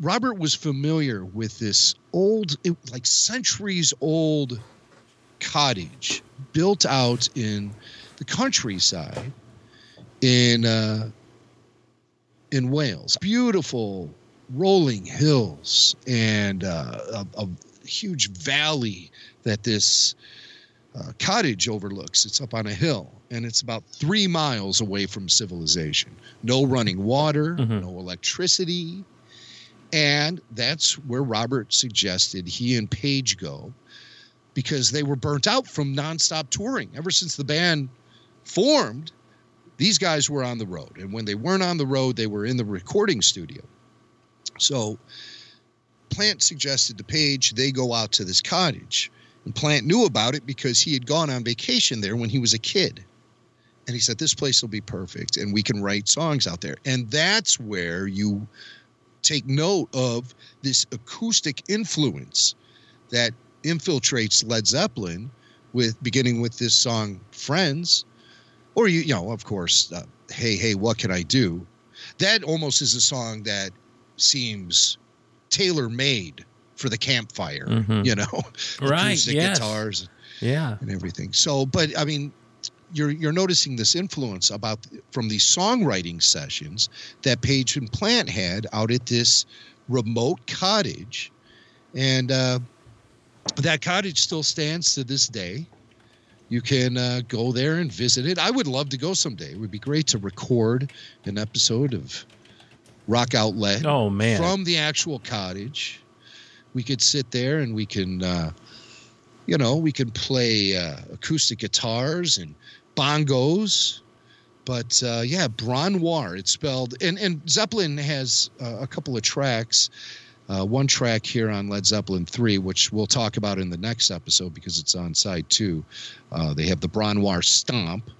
Robert was familiar with this old, like centuries old cottage built out in the countryside in uh, in Wales. Beautiful rolling hills and uh, a, a huge valley that this uh, cottage overlooks. It's up on a hill, and it's about three miles away from civilization. No running water, no electricity, and that's where Robert suggested he and Page go because they were burnt out from nonstop touring ever since the band formed. These guys were on the road, and when they weren't on the road, they were in the recording studio. So Plant suggested to Page they go out to this cottage. And Plant knew about it because he had gone on vacation there when he was a kid. And he said, This place will be perfect and we can write songs out there. And that's where you take note of this acoustic influence that infiltrates Led Zeppelin with beginning with this song Friends or you you know of course uh, hey hey what can I do that almost is a song that seems tailor made for the campfire Mhm. you know Right, acoustic yes. guitars Yeah. and everything. So, but I mean, you're you're noticing this influence about from these songwriting sessions that Page and Plant had out at this remote cottage, and uh, that cottage still stands to this day. You can uh, go there and visit it. I would love to go someday. It would be great to record an episode of Rock Out Led Oh man. from the actual cottage. We could sit there and we can, uh, you know, we can play uh, acoustic guitars and bongos. But uh, yeah, Bron-Yr-Aur, it's spelled, and, and Zeppelin has uh, a couple of tracks. Uh, one track here on Led Zeppelin 3, which we'll talk about in the next episode because it's on side two. Uh, they have the Bron-Y-Aur Stomp.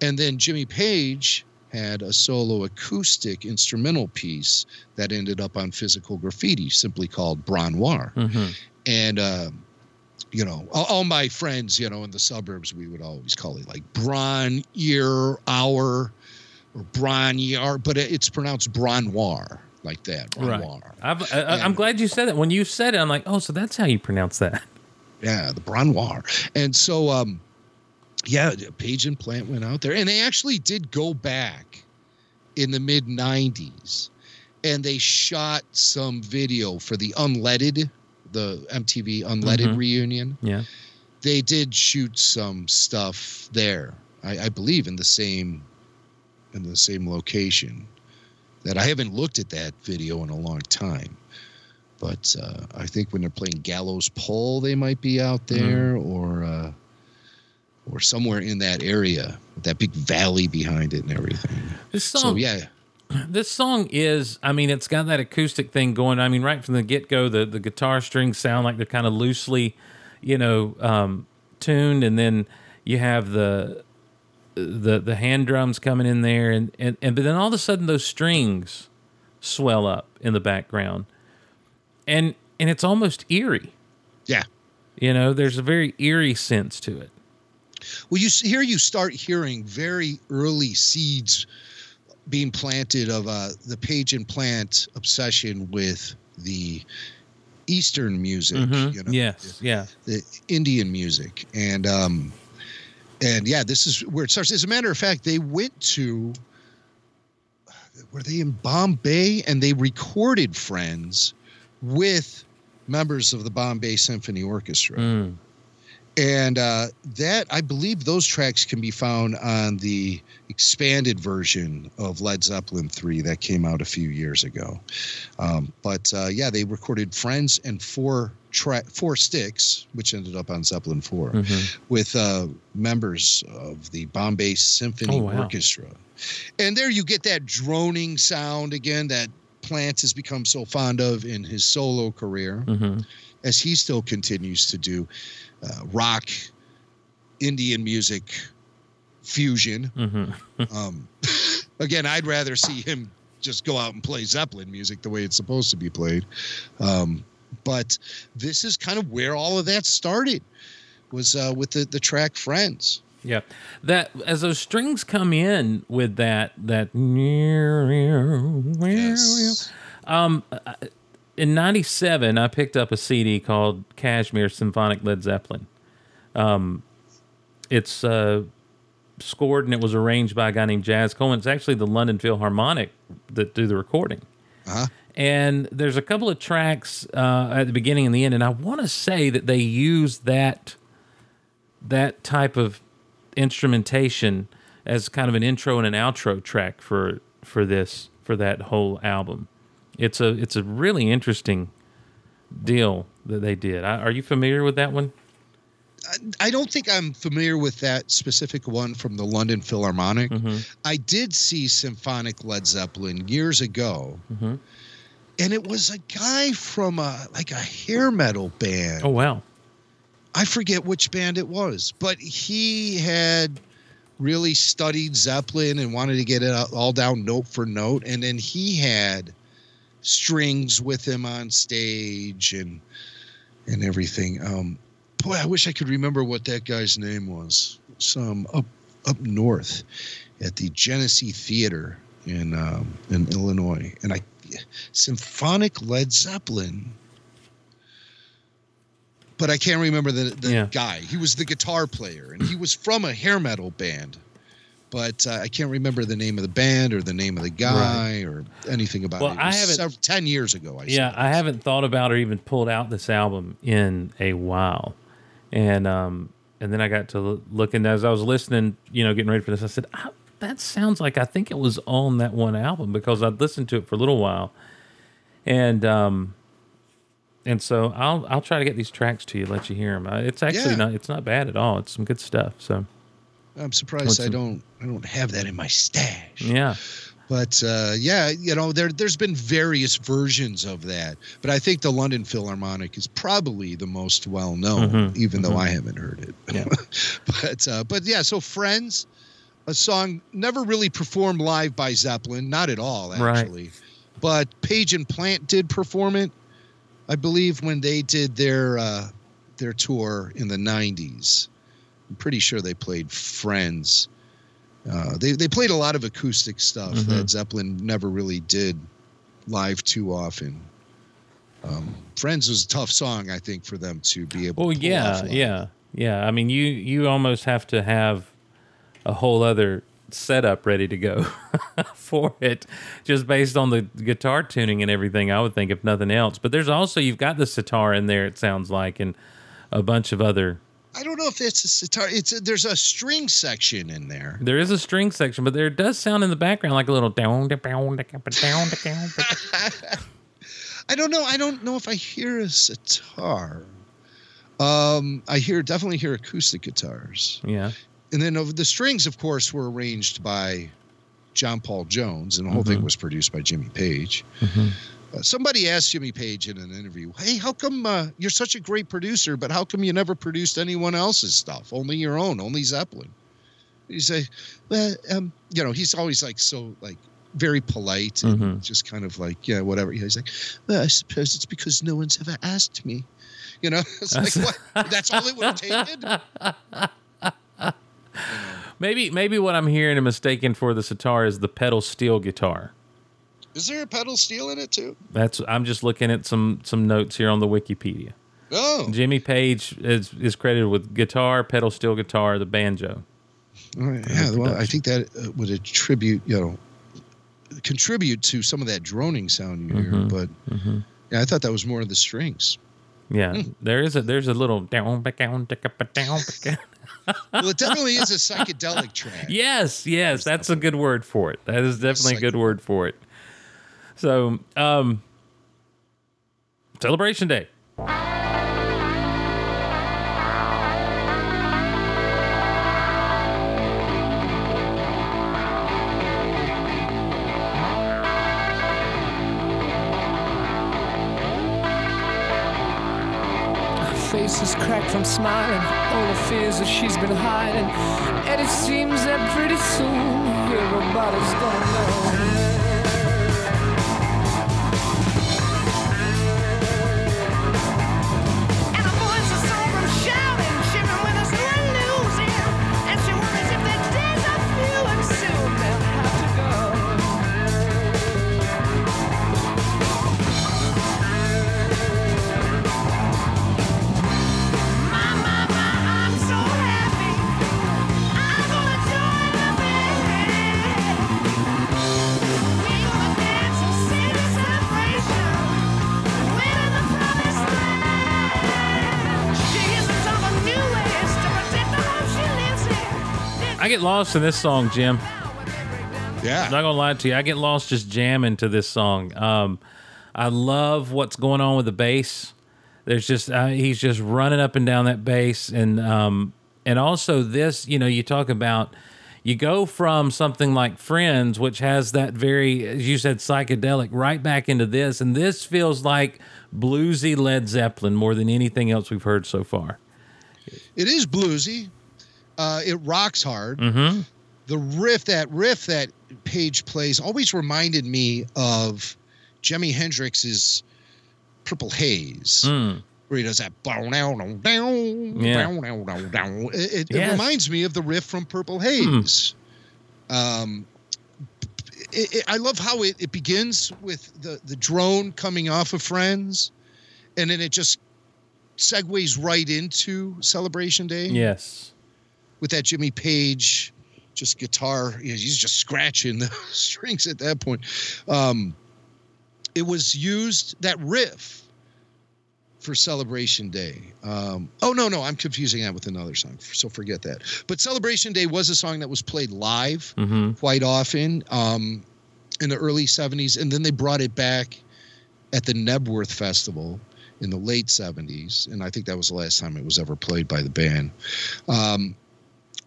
And then Jimmy Page had a solo acoustic instrumental piece that ended up on physical graffiti, simply called Bron-Yr-Aur. Mhm. And, uh, you know, all, all my friends, you know, in the suburbs, we would always call it like Bron Ear Hour or Bron Yar, but it's pronounced Bron-Yr-Aur like that. Right. Bron-Yr-Aur. I've, I, And- glad you said that. When you said it, I'm like, oh, so that's how you pronounce that. Yeah, the Bron-Yr-Aur. And so, um, yeah, Page and Plant went out there, and they actually did go back in the mid '90s, and they shot some video for the Unledded, the MTV Unledded Mhm. reunion. Yeah. They did shoot some stuff there, I, I believe, in the same in the same location. That I haven't looked at that video in a long time. But uh, I think when they're playing Gallows Pole, they might be out there, or uh, or somewhere in that area, that big valley behind it and everything. This song, So yeah, this song is, I mean, it's got that acoustic thing going. I mean, right from the get go, the, the guitar strings sound like they're kind of loosely, you know, um, tuned, and then you have the the the hand drums coming in there, and, and and but then all of a sudden those strings swell up in the background, and and it's almost eerie. yeah. You know, there's a very eerie sense to it. Well, you here you start hearing very early seeds being planted of uh, the Page and Plant obsession with the Eastern music. You know, yes, yeah. the Indian music, and um, and yeah, this is where it starts. As a matter of fact, they went to were they in Bombay and they recorded Friends with members of the Bombay Symphony Orchestra. Mm. And uh, that, I believe, those tracks can be found on the expanded version of Led Zeppelin 3 that came out a few years ago. Um, but uh, yeah, they recorded Friends and four track, four sticks, which ended up on Zeppelin 4, Mhm. with uh, members of the Bombay Symphony Oh, wow. Orchestra. And there you get that droning sound again that Plant has become so fond of in his solo career Mhm. As he still continues to do uh, rock, Indian music fusion. Mhm. Um, again, I'd rather see him just go out and play Zeppelin music the way it's supposed to be played. Um, but this is kind of where all of that started was uh, with the, the track Friends. Yeah, that as those strings come in with that that Yes. In '97, I picked up a CD called Kashmir Symphonic Led Zeppelin. Um, it's uh, scored and it was arranged by a guy named Jaz Coleman. It's actually the London Philharmonic that do the recording. Uh-huh. And there's a couple of tracks uh, at the beginning and the end, and I want to say that they use that that type of instrumentation as kind of an intro and an outro track for for this for that whole album. It's a it's a really interesting deal that they did. I, are you familiar with that one? I don't think I'm familiar with that specific one from the London Philharmonic. Mm-hmm. I did see symphonic Led Zeppelin years ago, Mm-hmm. and it was a guy from a like a hair metal band. Oh wow. I forget which band it was, but he had really studied Zeppelin and wanted to get it all down note for note. And then he had strings with him on stage and and everything. Um, boy, I wish I could remember what that guy's name was. Some up up north at the Genesee Theater in um, in Illinois, and I symphonic Led Zeppelin but I can't remember the, the Yeah. guy. He was the guitar player, and he was from a hair metal band, but uh, I can't remember the name of the band or the name of the guy or anything about Well, it. it I haven't- sev- ten years ago. I Yeah, I haven't thought about or even pulled out this album in a while, and um, and then I got to looking as I was listening, you know, getting ready for this. I said, "Ah, that sounds like I think it was on that one album because I'd listened to it for a little while, and um, and so I'll I'll try to get these tracks to you, let you hear them. It's actually Yeah. not it's not bad at all. It's some good stuff. So I'm surprised What's I don't I don't have that in my stash. yeah, But uh, yeah, you know, there there's been various versions of that, but I think the London Philharmonic is probably the most well known, Mhm, even though I haven't heard it. Yeah. but uh, but yeah, so Friends, a song never really performed live by Zeppelin, not at all actually, but Page and Plant did perform it, I believe, when they did their uh, their tour in the '90s. I'm pretty sure they played Friends. Uh, they they played a lot of acoustic stuff Mhm. that Zeppelin never really did live too often. Um, Friends was a tough song, I think, for them to be able. Well, to yeah, yeah, yeah. I mean, you you almost have to have a whole other setup ready to go for it, just based on the guitar tuning and everything. I would think, if nothing else. But there's also you've got the sitar in there. It sounds like, and a bunch of other. I don't know if it's a sitar. It's a, there's a string section in there. There is a string section, but there does sound in the background like a little down, down, down, down. I don't know. I don't know if I hear a sitar. Um, I hear definitely hear acoustic guitars, Yeah, and then of the strings, of course, were arranged by John Paul Jones, and the whole thing Mhm. was produced by Jimmy Page. Mhm. Uh, somebody asked Jimmy Page in an interview, "Hey, how come uh, you're such a great producer, but how come you never produced anyone else's stuff? Only your own, only Zeppelin?" He say, "Well, um, you know, he's always like so like very polite and Mhm. just kind of like yeah, whatever." He's like, "Well, I suppose it's because no one's ever asked me." You know, it's like what? That's all it would have taken. maybe maybe what I'm hearing and mistaken for the sitar is the pedal steel guitar. Is there a pedal steel in it too? That's I'm just looking at some some notes here on the Wikipedia. Oh, Jimmy Page is is credited with guitar, pedal steel guitar, the banjo. All right. Yeah, well, I think that uh, would attribute, you know, contribute to some of that droning sound you hear. Mhm. But yeah, I thought that was more of the strings. Yeah, there is a there's a little down back down back up, down back. Well, it definitely is a psychedelic track. Yes, yes, that's a good word for it. That is definitely a good word for it. So, um, celebration day. Face is cracked from smiling, all the fears that she's been hiding. And it seems that pretty soon everybody's gonna know. Get lost in this song, Jim. Yeah. I'm not gonna lie to you. I get lost just jamming to this song. Um, I love what's going on with the bass. There's just uh, he's just running up and down that bass, and um, and also this. You know, you talk about you go from something like Friends, which has that very, as you said, psychedelic, right back into this, and this feels like bluesy Led Zeppelin more than anything else we've heard so far. It is bluesy. Uh, it rocks hard. Mm-hmm. The riff, that riff that Page plays, always reminded me of Jimi Hendrix's Purple Haze, Mm. where he does that. bow, down, down, down, Yeah. down, down, down, down. It, it, it Yes. reminds me of the riff from Purple Haze. Um, it, it, I love how it, it begins with the, the drone coming off of Friends, and then it just segues right into Celebration Day Yes. With that Jimmy Page just guitar. you know, He's just scratching the strings at that point. Um, it was used that riff for Celebration Day. Um, oh no, no, I'm confusing that with another song. So forget that. But Celebration Day was a song that was played live Mm-hmm. quite often um, in the early 70s, and then they brought it back at the Knebworth Festival in the late 70s, and I think that was the last time it was ever played by the band. Um,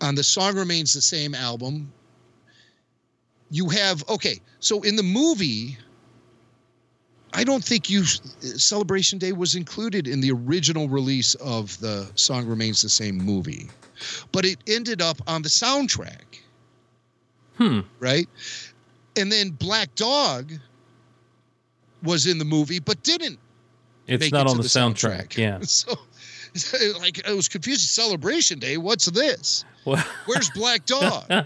on the Song Remains the Same album, you have okay. So in the movie, I don't think you Celebration Day was included in the original release of the Song Remains the Same movie, but it ended up on the soundtrack Hmm. right? And then Black Dog was in the movie, but didn't. It's not it on to the, soundtrack. Yeah. So, like, it was confusing. Celebration Day. What's this? Well, Where's Black Dog?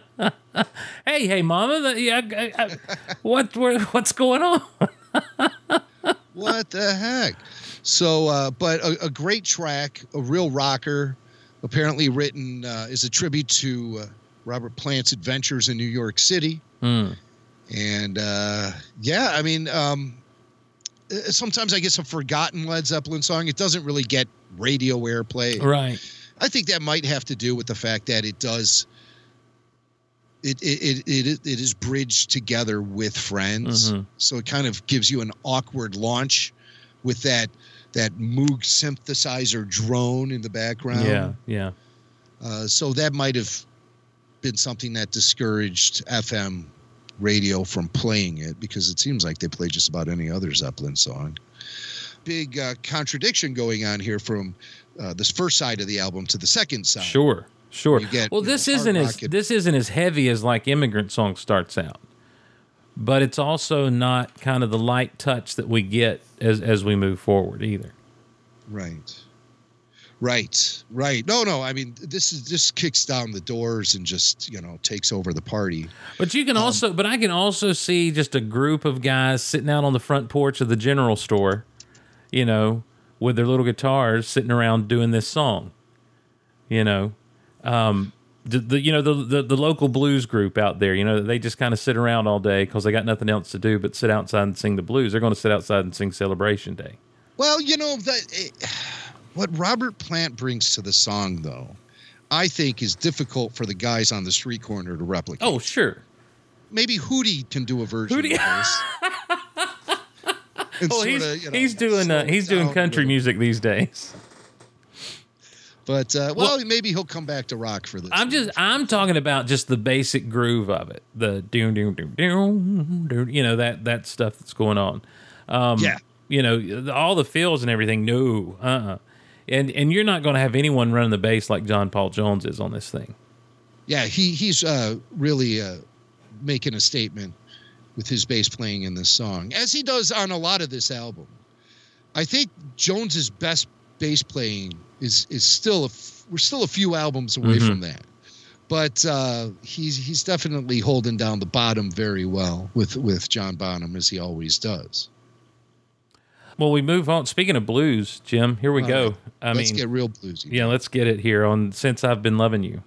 hey, hey, Mama. The, yeah, I, I, what? Where, what's going on? what the heck? So, uh, but a, a great track, a real rocker. Apparently written uh, as a tribute to uh, Robert Plant's adventures in New York City. Hmm. And uh, yeah, I mean, um, sometimes I guess a forgotten Led Zeppelin song. It doesn't really get radio airplay. Right. I think that might have to do with the fact that it does. It it it it, it is bridged together with friends, Mhm. so it kind of gives you an awkward launch with that that Moog synthesizer drone in the background. Yeah. Yeah. Uh, so that might have been something that discouraged FM radio from playing it because it seems like they play just about any other Zeppelin song. Big uh, contradiction going on here from uh, this first side of the album to the second side. Sure. Sure. Get, well, you know, this isn't as and- this isn't as heavy as like immigrant song starts out, but it's also not kind of the light touch that we get as as we move forward either. Right. Right. Right. No, no. I mean, this is this kicks down the doors and just you know takes over the party. But you can Um, also, but I can also see just a group of guys sitting out on the front porch of the general store, you know, with their little guitars, sitting around doing this song. You know, um, the, the you know the, the the local blues group out there. You know, they just kind of sit around all day because they got nothing else to do but sit outside and sing the blues. They're going to sit outside and sing Celebration Day. Well, you know that eh, what Robert Plant brings to the song, though, I think is difficult for the guys on the street corner to replicate. Oh, sure. maybe Hootie can do a version Hootie- of this. Well, he's sorta, you know, he's doing uh, he's doing country music these days. But uh, well, maybe he'll come back to rock for this. I'm just I'm talking about just the basic groove of it. The doom doom doom doom doom you know that that stuff that's going on. Um Yeah. You know, all the fills and everything. No. Uh-uh. And and you're not going to have anyone running the bass like John Paul Jones is on this thing. yeah, he he's uh, really uh, making a statement with his bass playing in this song, as he does on a lot of this album. I think Jones's best bass playing is is still a f- we're still a few albums away Mhm. from that, but uh, he's he's definitely holding down the bottom very well with with John Bonham as he always does. Well, we move on. Speaking of blues, Jim, here we All go. right. I Let's mean, get real bluesy. yeah, let's get it here on since I've been loving you.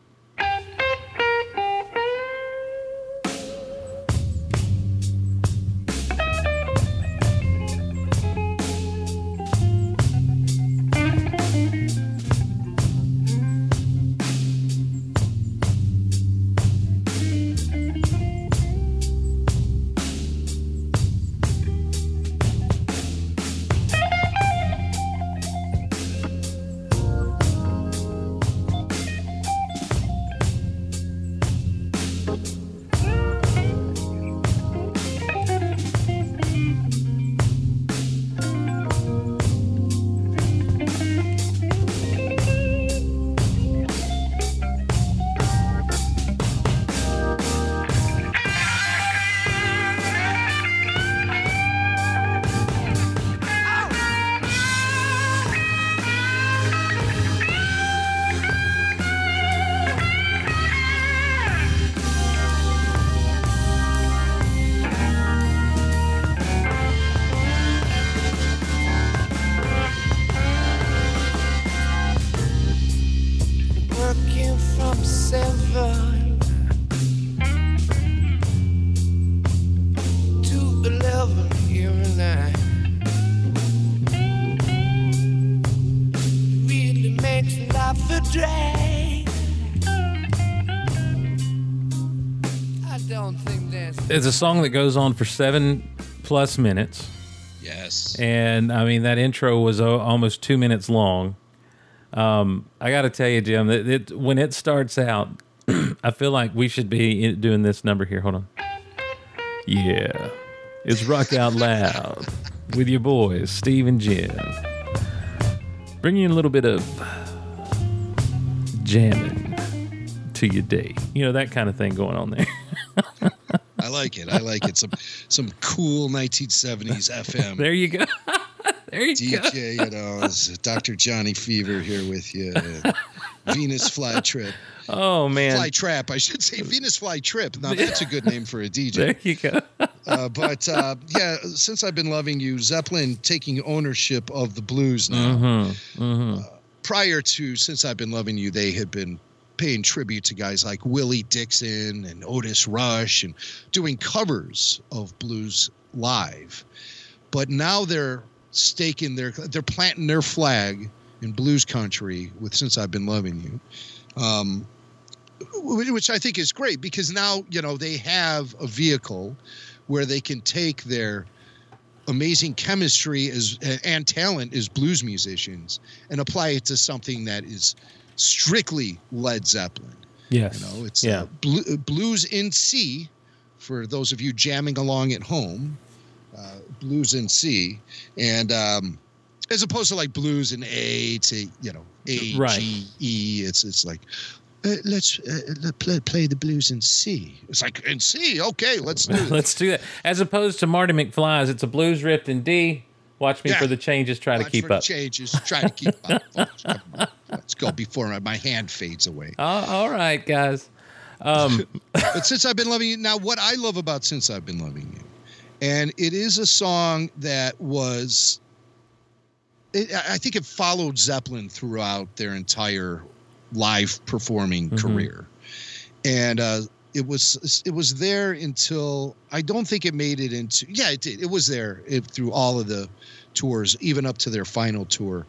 It's a song that goes on for seven plus minutes. Yes. and I mean that intro was o- almost two minutes long. Um, I got to tell you, Jim, that it, when it starts out, I feel like we should be doing this number here. Hold on. Yeah, it's rock out loud with your boys, Steve and Jim. Bring you a little bit of jamming to your day. You know that kind of thing going on there. I like it. I like it. Some some cool 1970s FM. there you go. there you go. DJ, you know, Dr. Johnny Fever here with you. Venus Fly Trip. Oh man, Fly Trap, I should say. Venus Fly Trip. Now, that's a good name for a DJ. there you go. Uh, but uh, yeah, since I've been loving you, Zeppelin taking ownership of the blues now. Mm-hmm. Mm-hmm. Prior to Since I've Been Loving You, they had been paying tribute to guys like Willie Dixon and Otis Rush and doing covers of blues live. But now they're staking their, they're planting their flag in blues country with Since I've Been Loving You. Um, which I think is great because now, you know, they have a vehicle where they can take their amazing chemistry as and talent as blues musicians and apply it to something that is strictly Led Zeppelin. Yes. You know, it's yeah. uh, blu- blues in C for those of you jamming along at home. Uh, blues in C, and um, as opposed to like blues in A to you know A G E, Right. it's it's like uh, let's uh, let- play, play the blues in C. It's like in C. Okay, let's do it. Let's do that. As opposed to Marty McFly's, it's a blues riff in D. Watch me Yeah. for the changes. Try to keep for the up. changes. Try to keep up. folks. Come on. Let's go before my, my hand fades away. Oh, all right, guys. Um, But since I've been loving you, now what I love about since I've been loving you, and it is a song that was, it, I I think it followed Zeppelin throughout their entire live performing Mhm. career, and uh, it was it was there until I don't think it made it into. Yeah, it did. It was there it, through all of the tours, even up to their final tour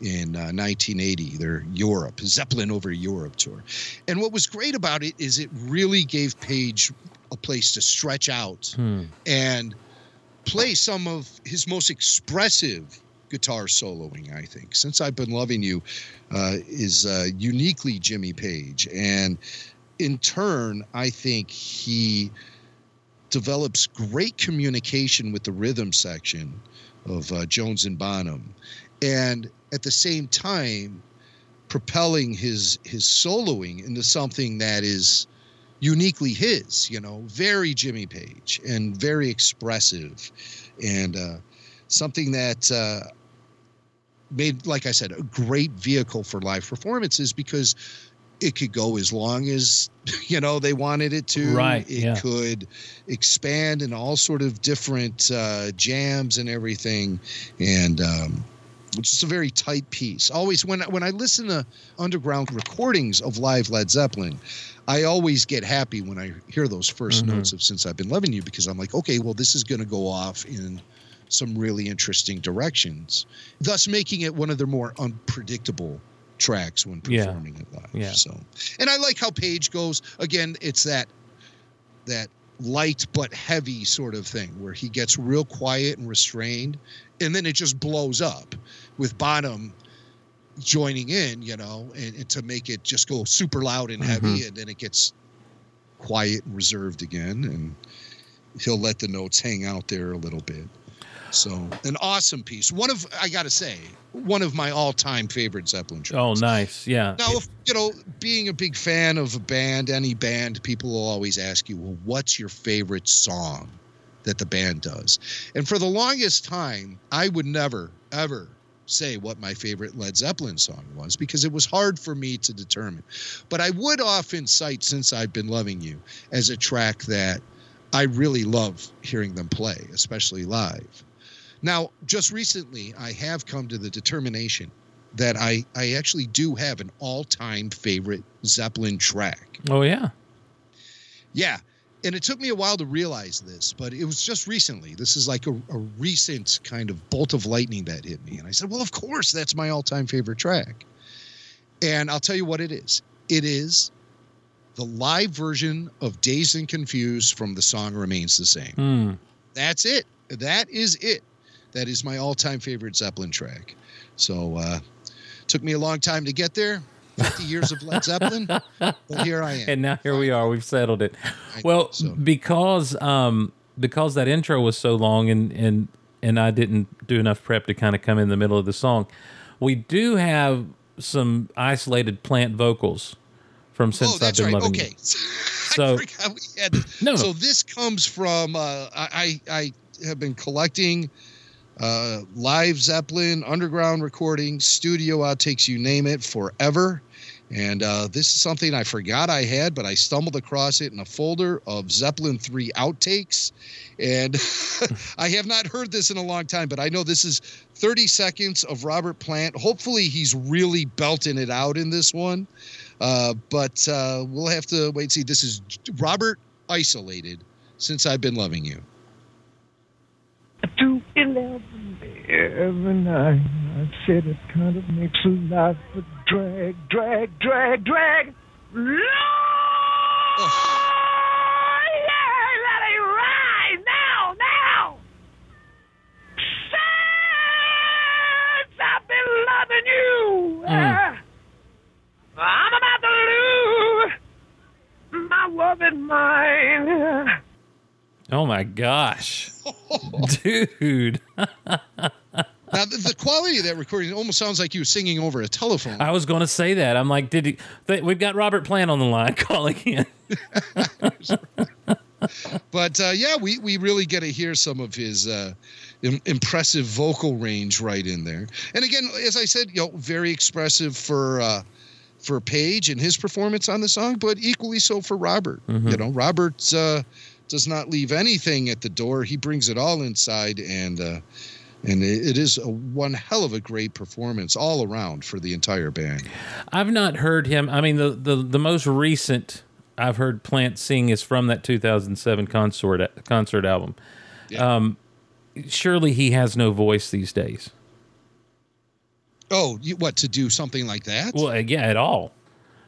in uh, 1980, their Europe Zeppelin over Europe tour. And what was great about it is it really gave Page a place to stretch out hmm. and play some of his most expressive guitar soloing. I think. Since I've been loving you uh, is uh, uniquely Jimmy Page, and in turn, I think he develops great communication with the rhythm section of uh, Jones and Bonham, and at the same time propelling his his soloing into something that is uniquely his you know very jimmy page and very expressive. And uh, something that uh, made like i said a great vehicle for live performances because it could go as long as you know they wanted it to Right, it yeah. could expand in all sort of different uh, jams and everything and um, which is a very tight piece. Always when when I listen to underground recordings of live Led Zeppelin, I always get happy when I hear those 1st Mhm. notes of "Since I've Been Loving You" because I'm like, okay, well, this is going to go off in some really interesting directions, thus making it one of their more unpredictable tracks when Yeah. performing it live. Yeah. So, and I like how Page goes again. It's that that light but heavy sort of thing where he gets real quiet and restrained and then it just blows up with Bonham joining in you know and, and to make it just go super loud and heavy mm-hmm. and then it gets quiet and reserved again and he'll let the notes hang out there a little bit so an awesome piece one of i gotta say one of my all-time favorite zeppelin oh, tracks Oh, nice. Yeah. now, if, you know, being a big fan of a band, any band, people will always ask you, well, what's your favorite song that the band does? And for the longest time, I would never, ever say what my favorite Led Zeppelin song was because it was hard for me to determine. But I would often cite Since I've Been Loving You as a track that I really love hearing them play, especially live. Now, just recently, I have come to the determination that I, I actually do have an all time favorite Zeppelin track. Oh, yeah. Yeah. And it took me a while to realize this, but it was just recently. This is like a, a recent kind of bolt of lightning that hit me. And I said, well, of course, that's my all time favorite track. And I'll tell you what it is it is the live version of Dazed and Confused from the song remains the same. Hmm. That's it. That is it. That is my all-time favorite Zeppelin track. So uh took me a long time to get there. 50 years of Led Zeppelin. But here I am. and now here we are. We've settled it. I- Well, so- because um because that intro was so long and and and I didn't do enough prep to kind of come in the middle of the song, we do have some isolated plant vocals from since oh, I've been right. loving Okay. you. So- forgot we had this. No, no. So this comes from uh, I I I have been collecting uh, live Zeppelin underground recordings, studio outtakes, you name it, forever. And uh, this is something I forgot I had, but I stumbled across it in a folder of Zeppelin 3 outtakes. And I have not heard this in a long time, but I know this is 30 seconds of Robert Plant. Hopefully, he's really belting it out in this one. Uh, but uh, we'll have to wait and see. This is Robert isolated since I've been loving you. To eleven every night. I said it kind of makes life a drag, drag, drag, drag. Lord, yeah, let it ride now, now. Since I've been loving you, uh, I'm about to lose my loving mind. Oh my gosh, dude! Now, the, the quality of that recording almost sounds like you were singing over a telephone. I was going to say that. I'm like, did he? Th- we've got Robert Plant on the line calling in. But uh, yeah, we, we really get to hear some of his uh, im- impressive vocal range right in there. And again, as I said, you know, very expressive for uh, for Page and his performance on the song, but equally so for Robert. You know, Robert uh, does not leave anything at the door; he brings it all inside, and uh, and it, is a one hell of a great performance all around for the entire band. I've not heard him. I mean, the the, the most recent I've heard Plant sing is from that 2007 concert concert album. Yeah. Um, surely he has no voice these days. Oh, you, what to do something like that? Well, uh, yeah, at all.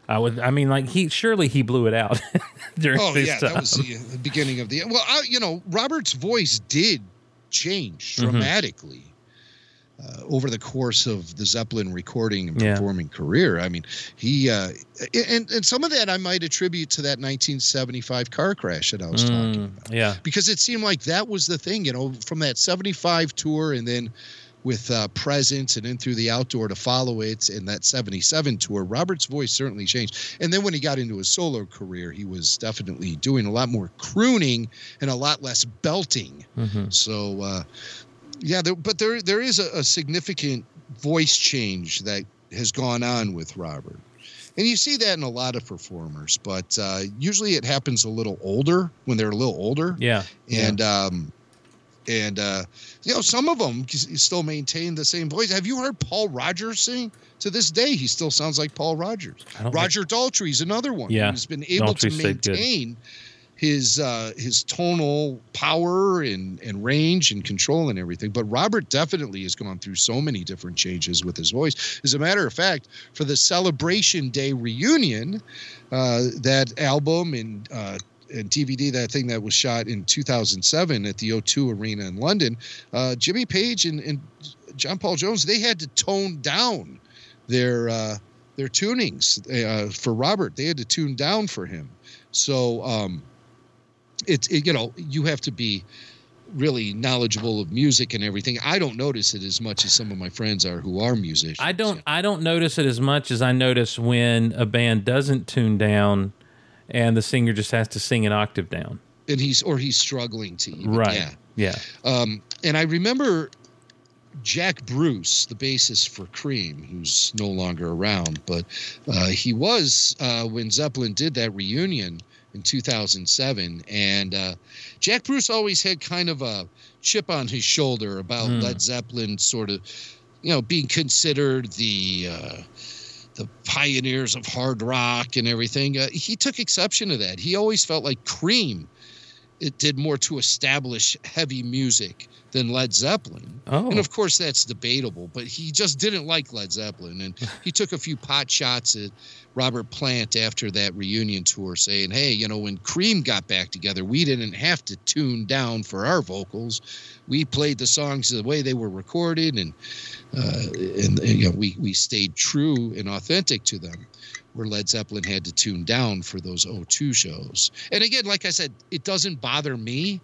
I would. I mean, like he surely he blew it out during Oh yeah, time. that was the, the beginning of the. Well, I, you know, Robert's voice did change Mm-hmm. dramatically uh, over the course of the Zeppelin recording and Yeah. performing career. I mean, he uh, and and some of that I might attribute to that 1975 car crash that I was talking Mm, about yeah. because it seemed like that was the thing, you know, from that 75 tour and then with uh, Presence and then through the outdoor to follow it and that 77 tour, Robert's voice certainly changed. And then when he got into his solo career, he was definitely doing a lot more crooning and a lot less belting. Mhm. So, uh, yeah, there, but there there is a, a significant voice change that has gone on with Robert. And you see that in a lot of performers, but uh, usually it happens a little older when they're a little older Yeah. and um and uh you know some of them still maintain the same voice. Have you heard paul rodgers sing? To this day he still sounds like paul rodgers. Roger daltrey's another one Yeah, who's been able Daltrey to maintain his uh his tonal power and and range and control and everything. But robert definitely has gone through so many different changes with his voice. As a matter of fact for the celebration day reunion uh that album and uh and DVD, that thing that was shot in 2007 at the O2 Arena in London, uh, Jimmy Page and, and John Paul Jones, they had to tone down their uh, their tunings uh, for Robert. They had to tune down for him. So um, it's it, you know you have to be really knowledgeable of music and everything. I don't notice it as much as some of my friends are who are musicians. I don't. I don't notice it as much as I notice when a band doesn't tune down, and the singer just has to sing an octave down. and he's or he's struggling to even, Right. Yeah. Yeah. Um, and I remember Jack Bruce, the bassist for Cream, who's no longer around, but uh, he was uh, when Zeppelin did that reunion in 2007. And uh, Jack Bruce always had kind of a chip on his shoulder about Hmm. Led Zeppelin sort of, you know, being considered the. The pioneers of hard rock and everything. Uh, he took exception to that. He always felt like Cream it did more to establish heavy music than Led Zeppelin. Oh. And of course, that's debatable, but he just didn't like Led Zeppelin. And he took a few pot shots at Robert Plant after that reunion tour saying, "Hey, you know, when Cream got back together, we didn't have to tune down for our vocals. We played the songs the way they were recorded, and uh, and you know, we we stayed true and authentic to them." Where Led Zeppelin had to tune down for those O2 shows. And again, like I said, it doesn't bother me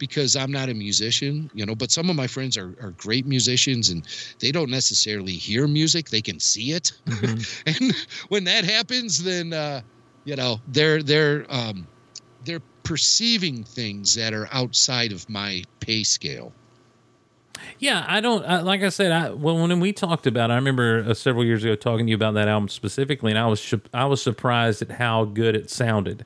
because I'm not a musician, you know, but some of my friends are, are great musicians and they don't necessarily hear music, they can see it. and when that happens, then uh, you know, they're they're um they're perceiving things that are outside of my pay scale. Yeah, I don't I, like I said. I well, when we talked about, it, I remember uh, several years ago talking to you about that album specifically, and I was I was surprised at how good it sounded.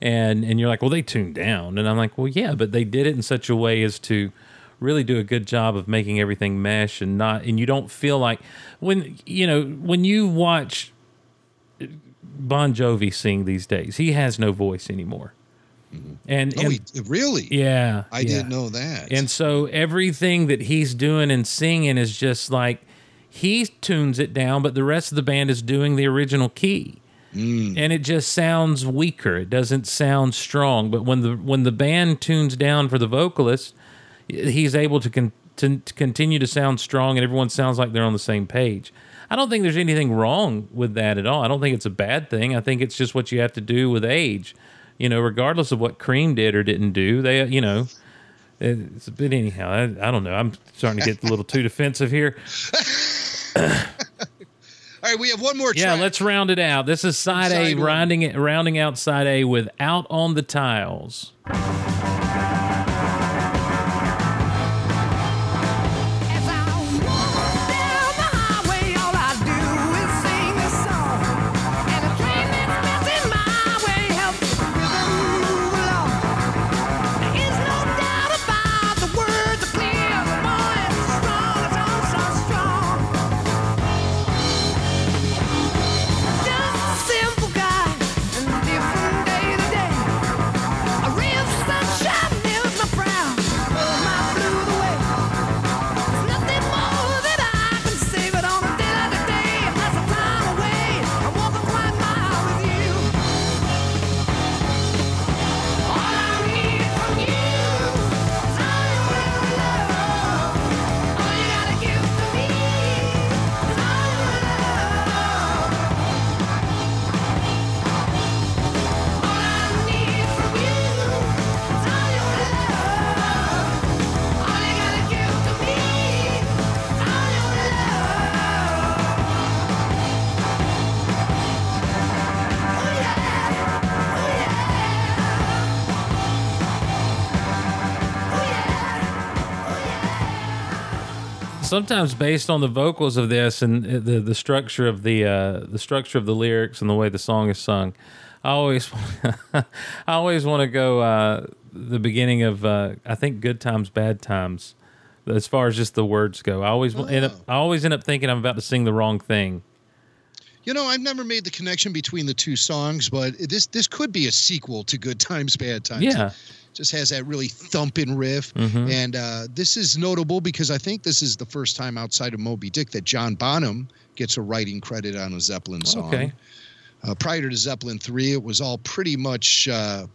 And and you're like, well, they tuned down, and I'm like, well, yeah, but they did it in such a way as to really do a good job of making everything mesh and not, and you don't feel like when you know when you watch Bon Jovi sing these days, he has no voice anymore. Mm-hmm. And, Oh, and he, really? yeah, I yeah. didn't know that. And so everything that he's doing and singing is just like he tunes it down, but the rest of the band is doing the original key. Mm. And it just sounds weaker. It doesn't sound strong. But when the when the band tunes down for the vocalist, he's able to, con- to, to continue to sound strong, and everyone sounds like they're on the same page. I don't think there's anything wrong with that at all. I don't think it's a bad thing. I think it's just what you have to do with age. You know, regardless of what Cream did or didn't do, they, you know, it's a bit anyhow. I, I don't know. I'm starting to get a little too defensive here. All right, we have one more Yeah, let's round it out. This is side A, Side one. rounding it, rounding out side A with "Out on the Tiles." Sometimes based on the vocals of this and the the structure of the uh, the structure of the lyrics and the way the song is sung, I always I always want to go uh, the beginning of uh, I think "Good Times, Bad Times." As far as just the words go, I always end up I always end up thinking I'm about to sing the wrong thing. You know, I've never made the connection between the two songs, but this this could be a sequel to Good Times, Bad Times. Yeah. Just has that really thumping riff. Mhm. And uh, this is notable because I think this is the first time outside of Moby Dick that John Bonham gets a writing credit on a Zeppelin song. Okay. Uh, prior to Zeppelin 3, it was all pretty much uh,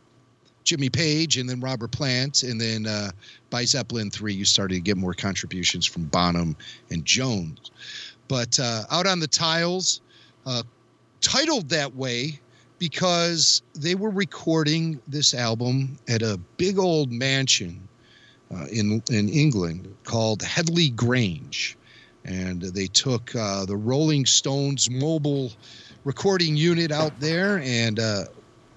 Jimmy Page and then Robert Plant. And then uh, by Zeppelin 3, you started to get more contributions from Bonham and Jones. But uh, Out on the Tiles, uh, titled that way because they were recording this album at a big old mansion uh, in in England called Headley Grange, and they took uh, the Rolling Stones mobile recording unit out there, and uh,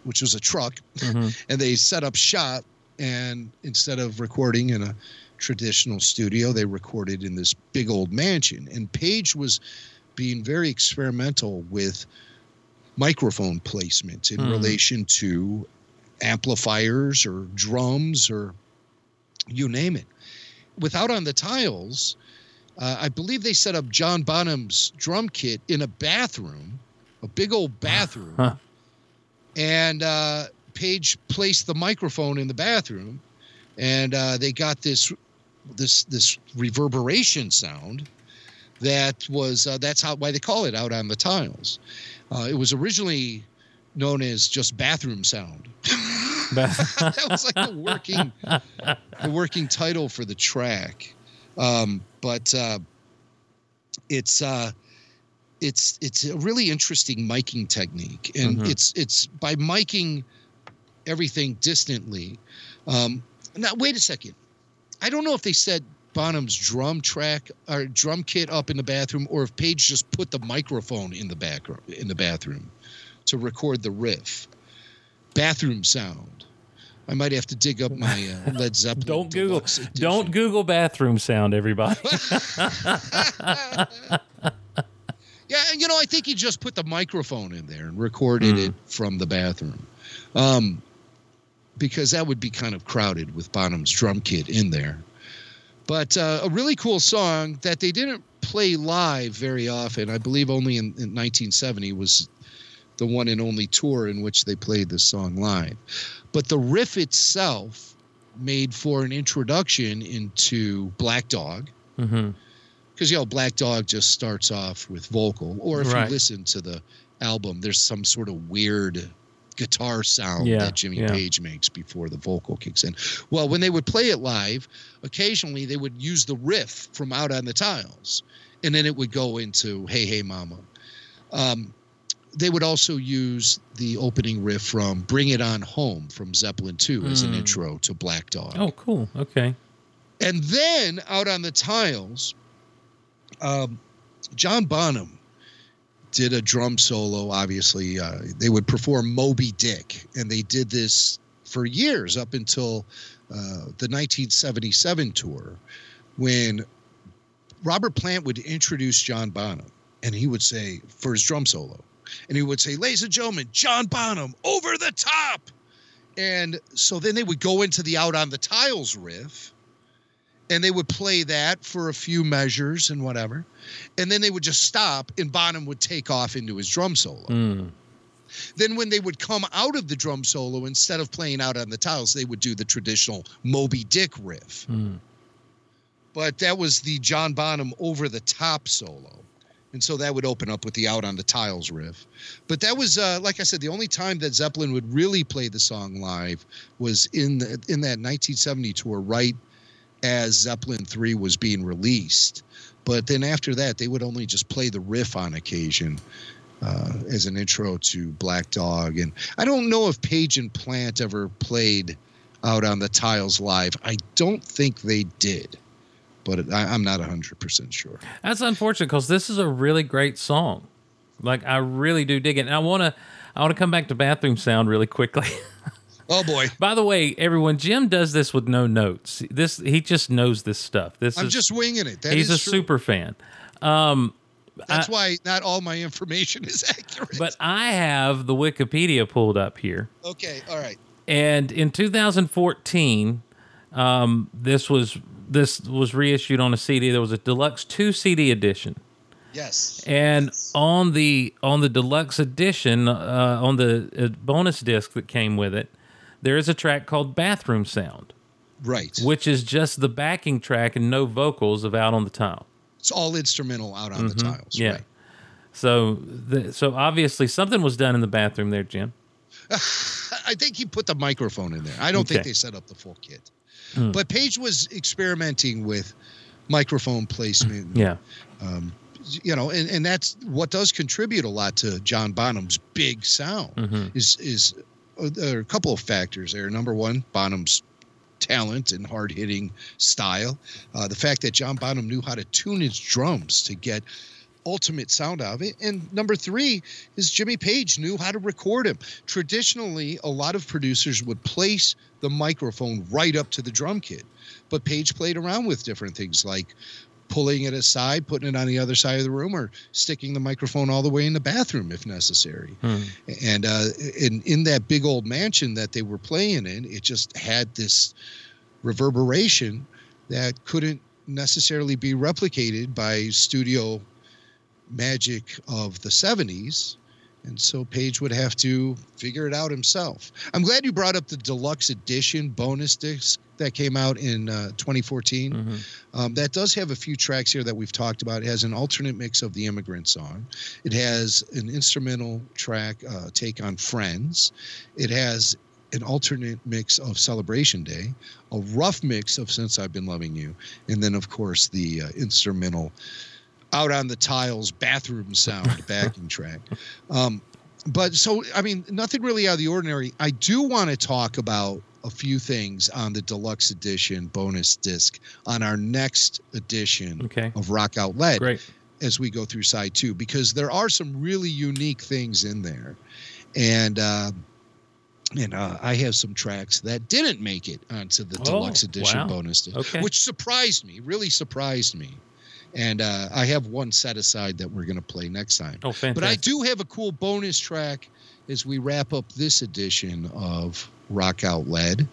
which was a truck, and they set up shop. And instead of recording in a traditional studio, they recorded in this big old mansion. And Page was being very experimental with microphone placement in Hmm. relation to amplifiers or drums or you name it. Without on the tiles, uh, I believe they set up John Bonham's drum kit in a bathroom, a big old bathroom, Huh. and uh, Page placed the microphone in the bathroom, and uh, they got this this this reverberation sound that was uh, that's how why they call it out on the tiles. Uh, it was originally known as just bathroom sound. that was like the working the working title for the track. Um, but uh, it's uh, it's it's a really interesting miking technique, and Mhm. it's it's by miking everything distantly. Um, now wait a second, I don't know if they said Bonham's drum track or drum kit up in the bathroom, or if Page just put the microphone in the back in the bathroom to record the riff. Bathroom sound. I might have to dig up my uh, Led Zeppelin. Don't Google. edition. Don't Google bathroom sound, everybody. Yeah, you know, I think he just put the microphone in there and recorded it from the bathroom, um, because that would be kind of crowded with Bonham's drum kit in there. But uh, a really cool song that they didn't play live very often. I believe only in, in 1970 was the one and only tour in which they played this song live. But the riff itself made for an introduction into Black Dog because you know Black Dog just starts off with vocal, or if Right. you listen to the album, there's some sort of weird guitar sound Yeah, that Jimmy yeah. Page makes before the vocal kicks in. Well, when they would play it live, occasionally they would use the riff from Out on the Tiles, and then it would go into Hey Hey Mama. Um, they would also use the opening riff from Bring It On Home from Zeppelin 2 as an Mm. intro to Black Dog. Oh, cool. Okay. And then out on the tiles, um, John Bonham did a drum solo. Obviously, uh, they would perform Moby Dick, and they did this for years up until uh, the 1977 tour, when Robert Plant would introduce John Bonham, and he would say for his drum solo, and he would say, "Ladies and gentlemen, John Bonham, over the top." And so then they would go into the Out on the Tiles riff and they would play that for a few measures and whatever. And then they would just stop and Bonham would take off into his drum solo. Mm. Then when they would come out of the drum solo, instead of playing out on the tiles, they would do the traditional Moby Dick riff. Mm. But that was the John Bonham over the top solo. And so that would open up with the out on the tiles riff. But that was, uh, like I said, the only time that Zeppelin would really play the song live was in the, in that 1970 tour, right as Zeppelin 3 was being released. But then after that, they would only just play the riff on occasion uh, as an intro to Black Dog. And I don't know if Page and Plant ever played out on the tiles live. I don't think they did, but I, I'm not 100% sure. That's unfortunate because this is a really great song. Like I really do dig it. And I want to, I want to come back to bathroom sound really quickly. Oh boy. By the way, everyone, Jim does this with no notes. This he just knows this stuff. This I'm is just winging it. That he's a true. super fan. Um, That's why not all my information is accurate. but I have the Wikipedia pulled up here. okay, all right. And in 2014, um, this was this was reissued on a CD. There was a deluxe two CD edition, Yes. and on the on the deluxe edition, uh, on the uh, bonus disc that came with it, there is a track called "Bathroom Sound," Right. which is just the backing track and no vocals of "Out on the Tile." It's all instrumental out on the tiles. Mm-hmm. Yeah. Right. So, the, so obviously something was done in the bathroom there, Jim. I think he put the microphone in there. I don't think they set up the full kit. Hmm. But Page was experimenting with microphone placement. Yeah. Um, you know, and, and that's what does contribute a lot to John Bonham's big sound. Mhm. Is is there are a couple of factors there. Number one, Bonham's talent and hard hitting style. Uh, the fact that John Bonham knew how to tune his drums to get ultimate sound out of it. And number three is Jimmy Page knew how to record him. Traditionally, a lot of producers would place the microphone right up to the drum kit, but Page played around with different things like pulling it aside, putting it on the other side of the room, or sticking the microphone all the way in the bathroom if necessary. Hmm. And uh, in in that big old mansion that they were playing in, it just had this reverberation that couldn't necessarily be replicated by studio magic of the 70s And so Page would have to figure it out himself. I'm glad you brought up the deluxe edition bonus disc that came out in uh, 2014. Mm-hmm. Um, that does have a few tracks here that we've talked about. It has an alternate mix of the immigrant song. It has an instrumental track uh, take on Friends. It has an alternate mix of Celebration Day, a rough mix of Since I've Been Loving You, and then, of course, the uh, instrumental out on the tiles bathroom sound backing track. Um, but so, I mean, nothing really out of the ordinary. I do want to talk about a few things on the deluxe edition bonus disc on our next edition Okay. of Rock Out Led Great. as we go through side two because there are some really unique things in there and uh and uh, I have some tracks that didn't make it onto the Oh, deluxe edition wow. bonus disc, Okay. which surprised me, really surprised me. And uh, I have one set aside that we're going to play next time. Oh, fantastic. But I do have a cool bonus track as we wrap up this edition of Rock Out Led.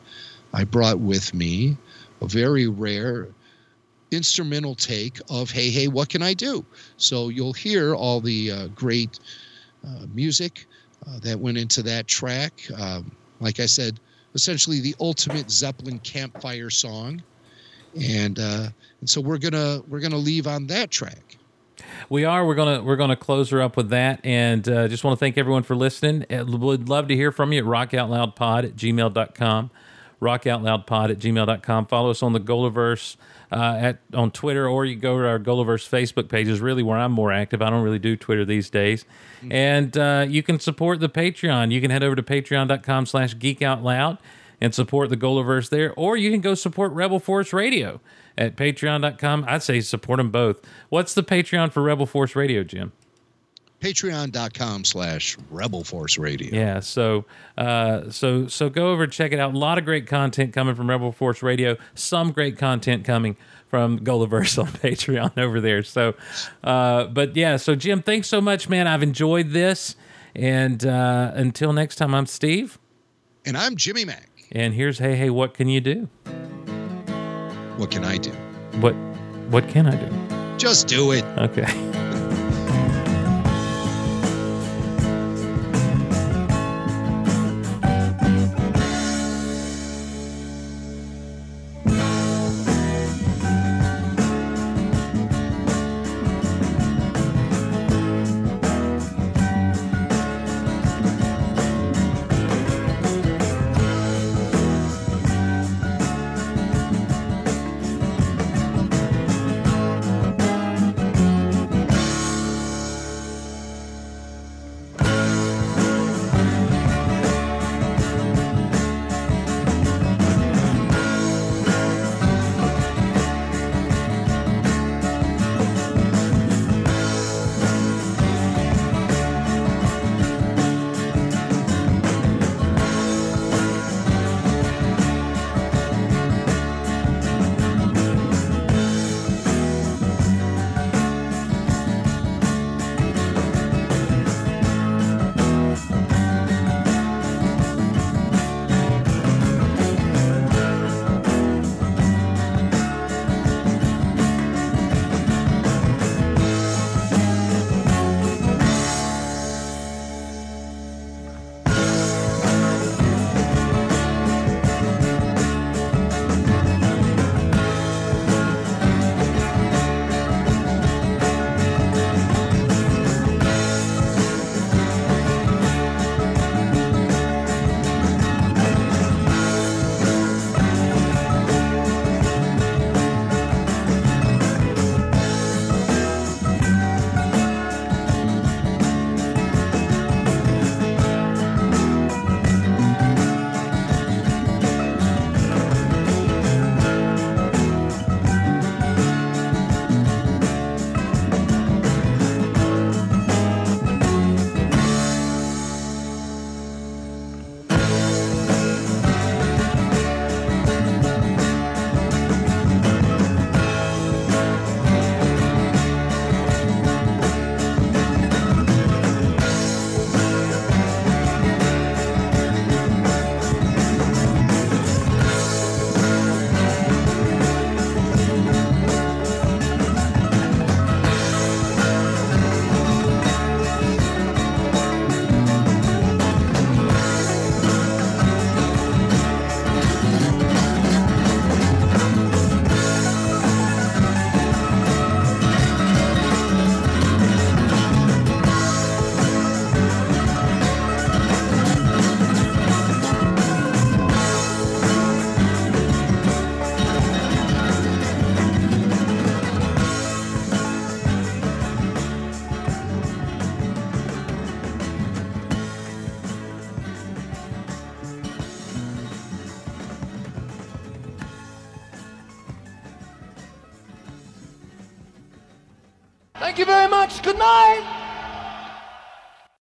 I brought with me a very rare instrumental take of Hey Hey What Can I Do? So you'll hear all the uh, great uh, music uh, that went into that track. Um, like I said, essentially the ultimate Zeppelin campfire song. And uh, and so we're gonna we're gonna leave on that track. We are. We're gonna we're gonna close her up with that, and uh, just want to thank everyone for listening. Uh, Would love to hear from you at rockoutloudpod at gmail.com, rockoutloudpod at gmail.com. Follow us on the Golaverse uh, at on Twitter, or you go to our Golaverse Facebook page. Is really where I'm more active. I don't really do Twitter these days, and uh, you can support the Patreon. You can head over to patreon.com/slash geekoutloud and support the Golaverse there, or you can go support Rebel Force Radio at patreon.com. I'd say support them both. What's the Patreon for Rebel Force Radio, Jim? Patreon.com slash Rebel Force Radio. Yeah, so uh, so so go over and check it out. A lot of great content coming from Rebel Force Radio. Some great content coming from Golaverse on Patreon over there. So, uh, but yeah, so Jim, thanks so much, man. I've enjoyed this, and uh, until next time, I'm Steve, And I'm Jimmy Mac. And here's hey hey, what can you do? What can I do? What what can I do? Just do it. Okay.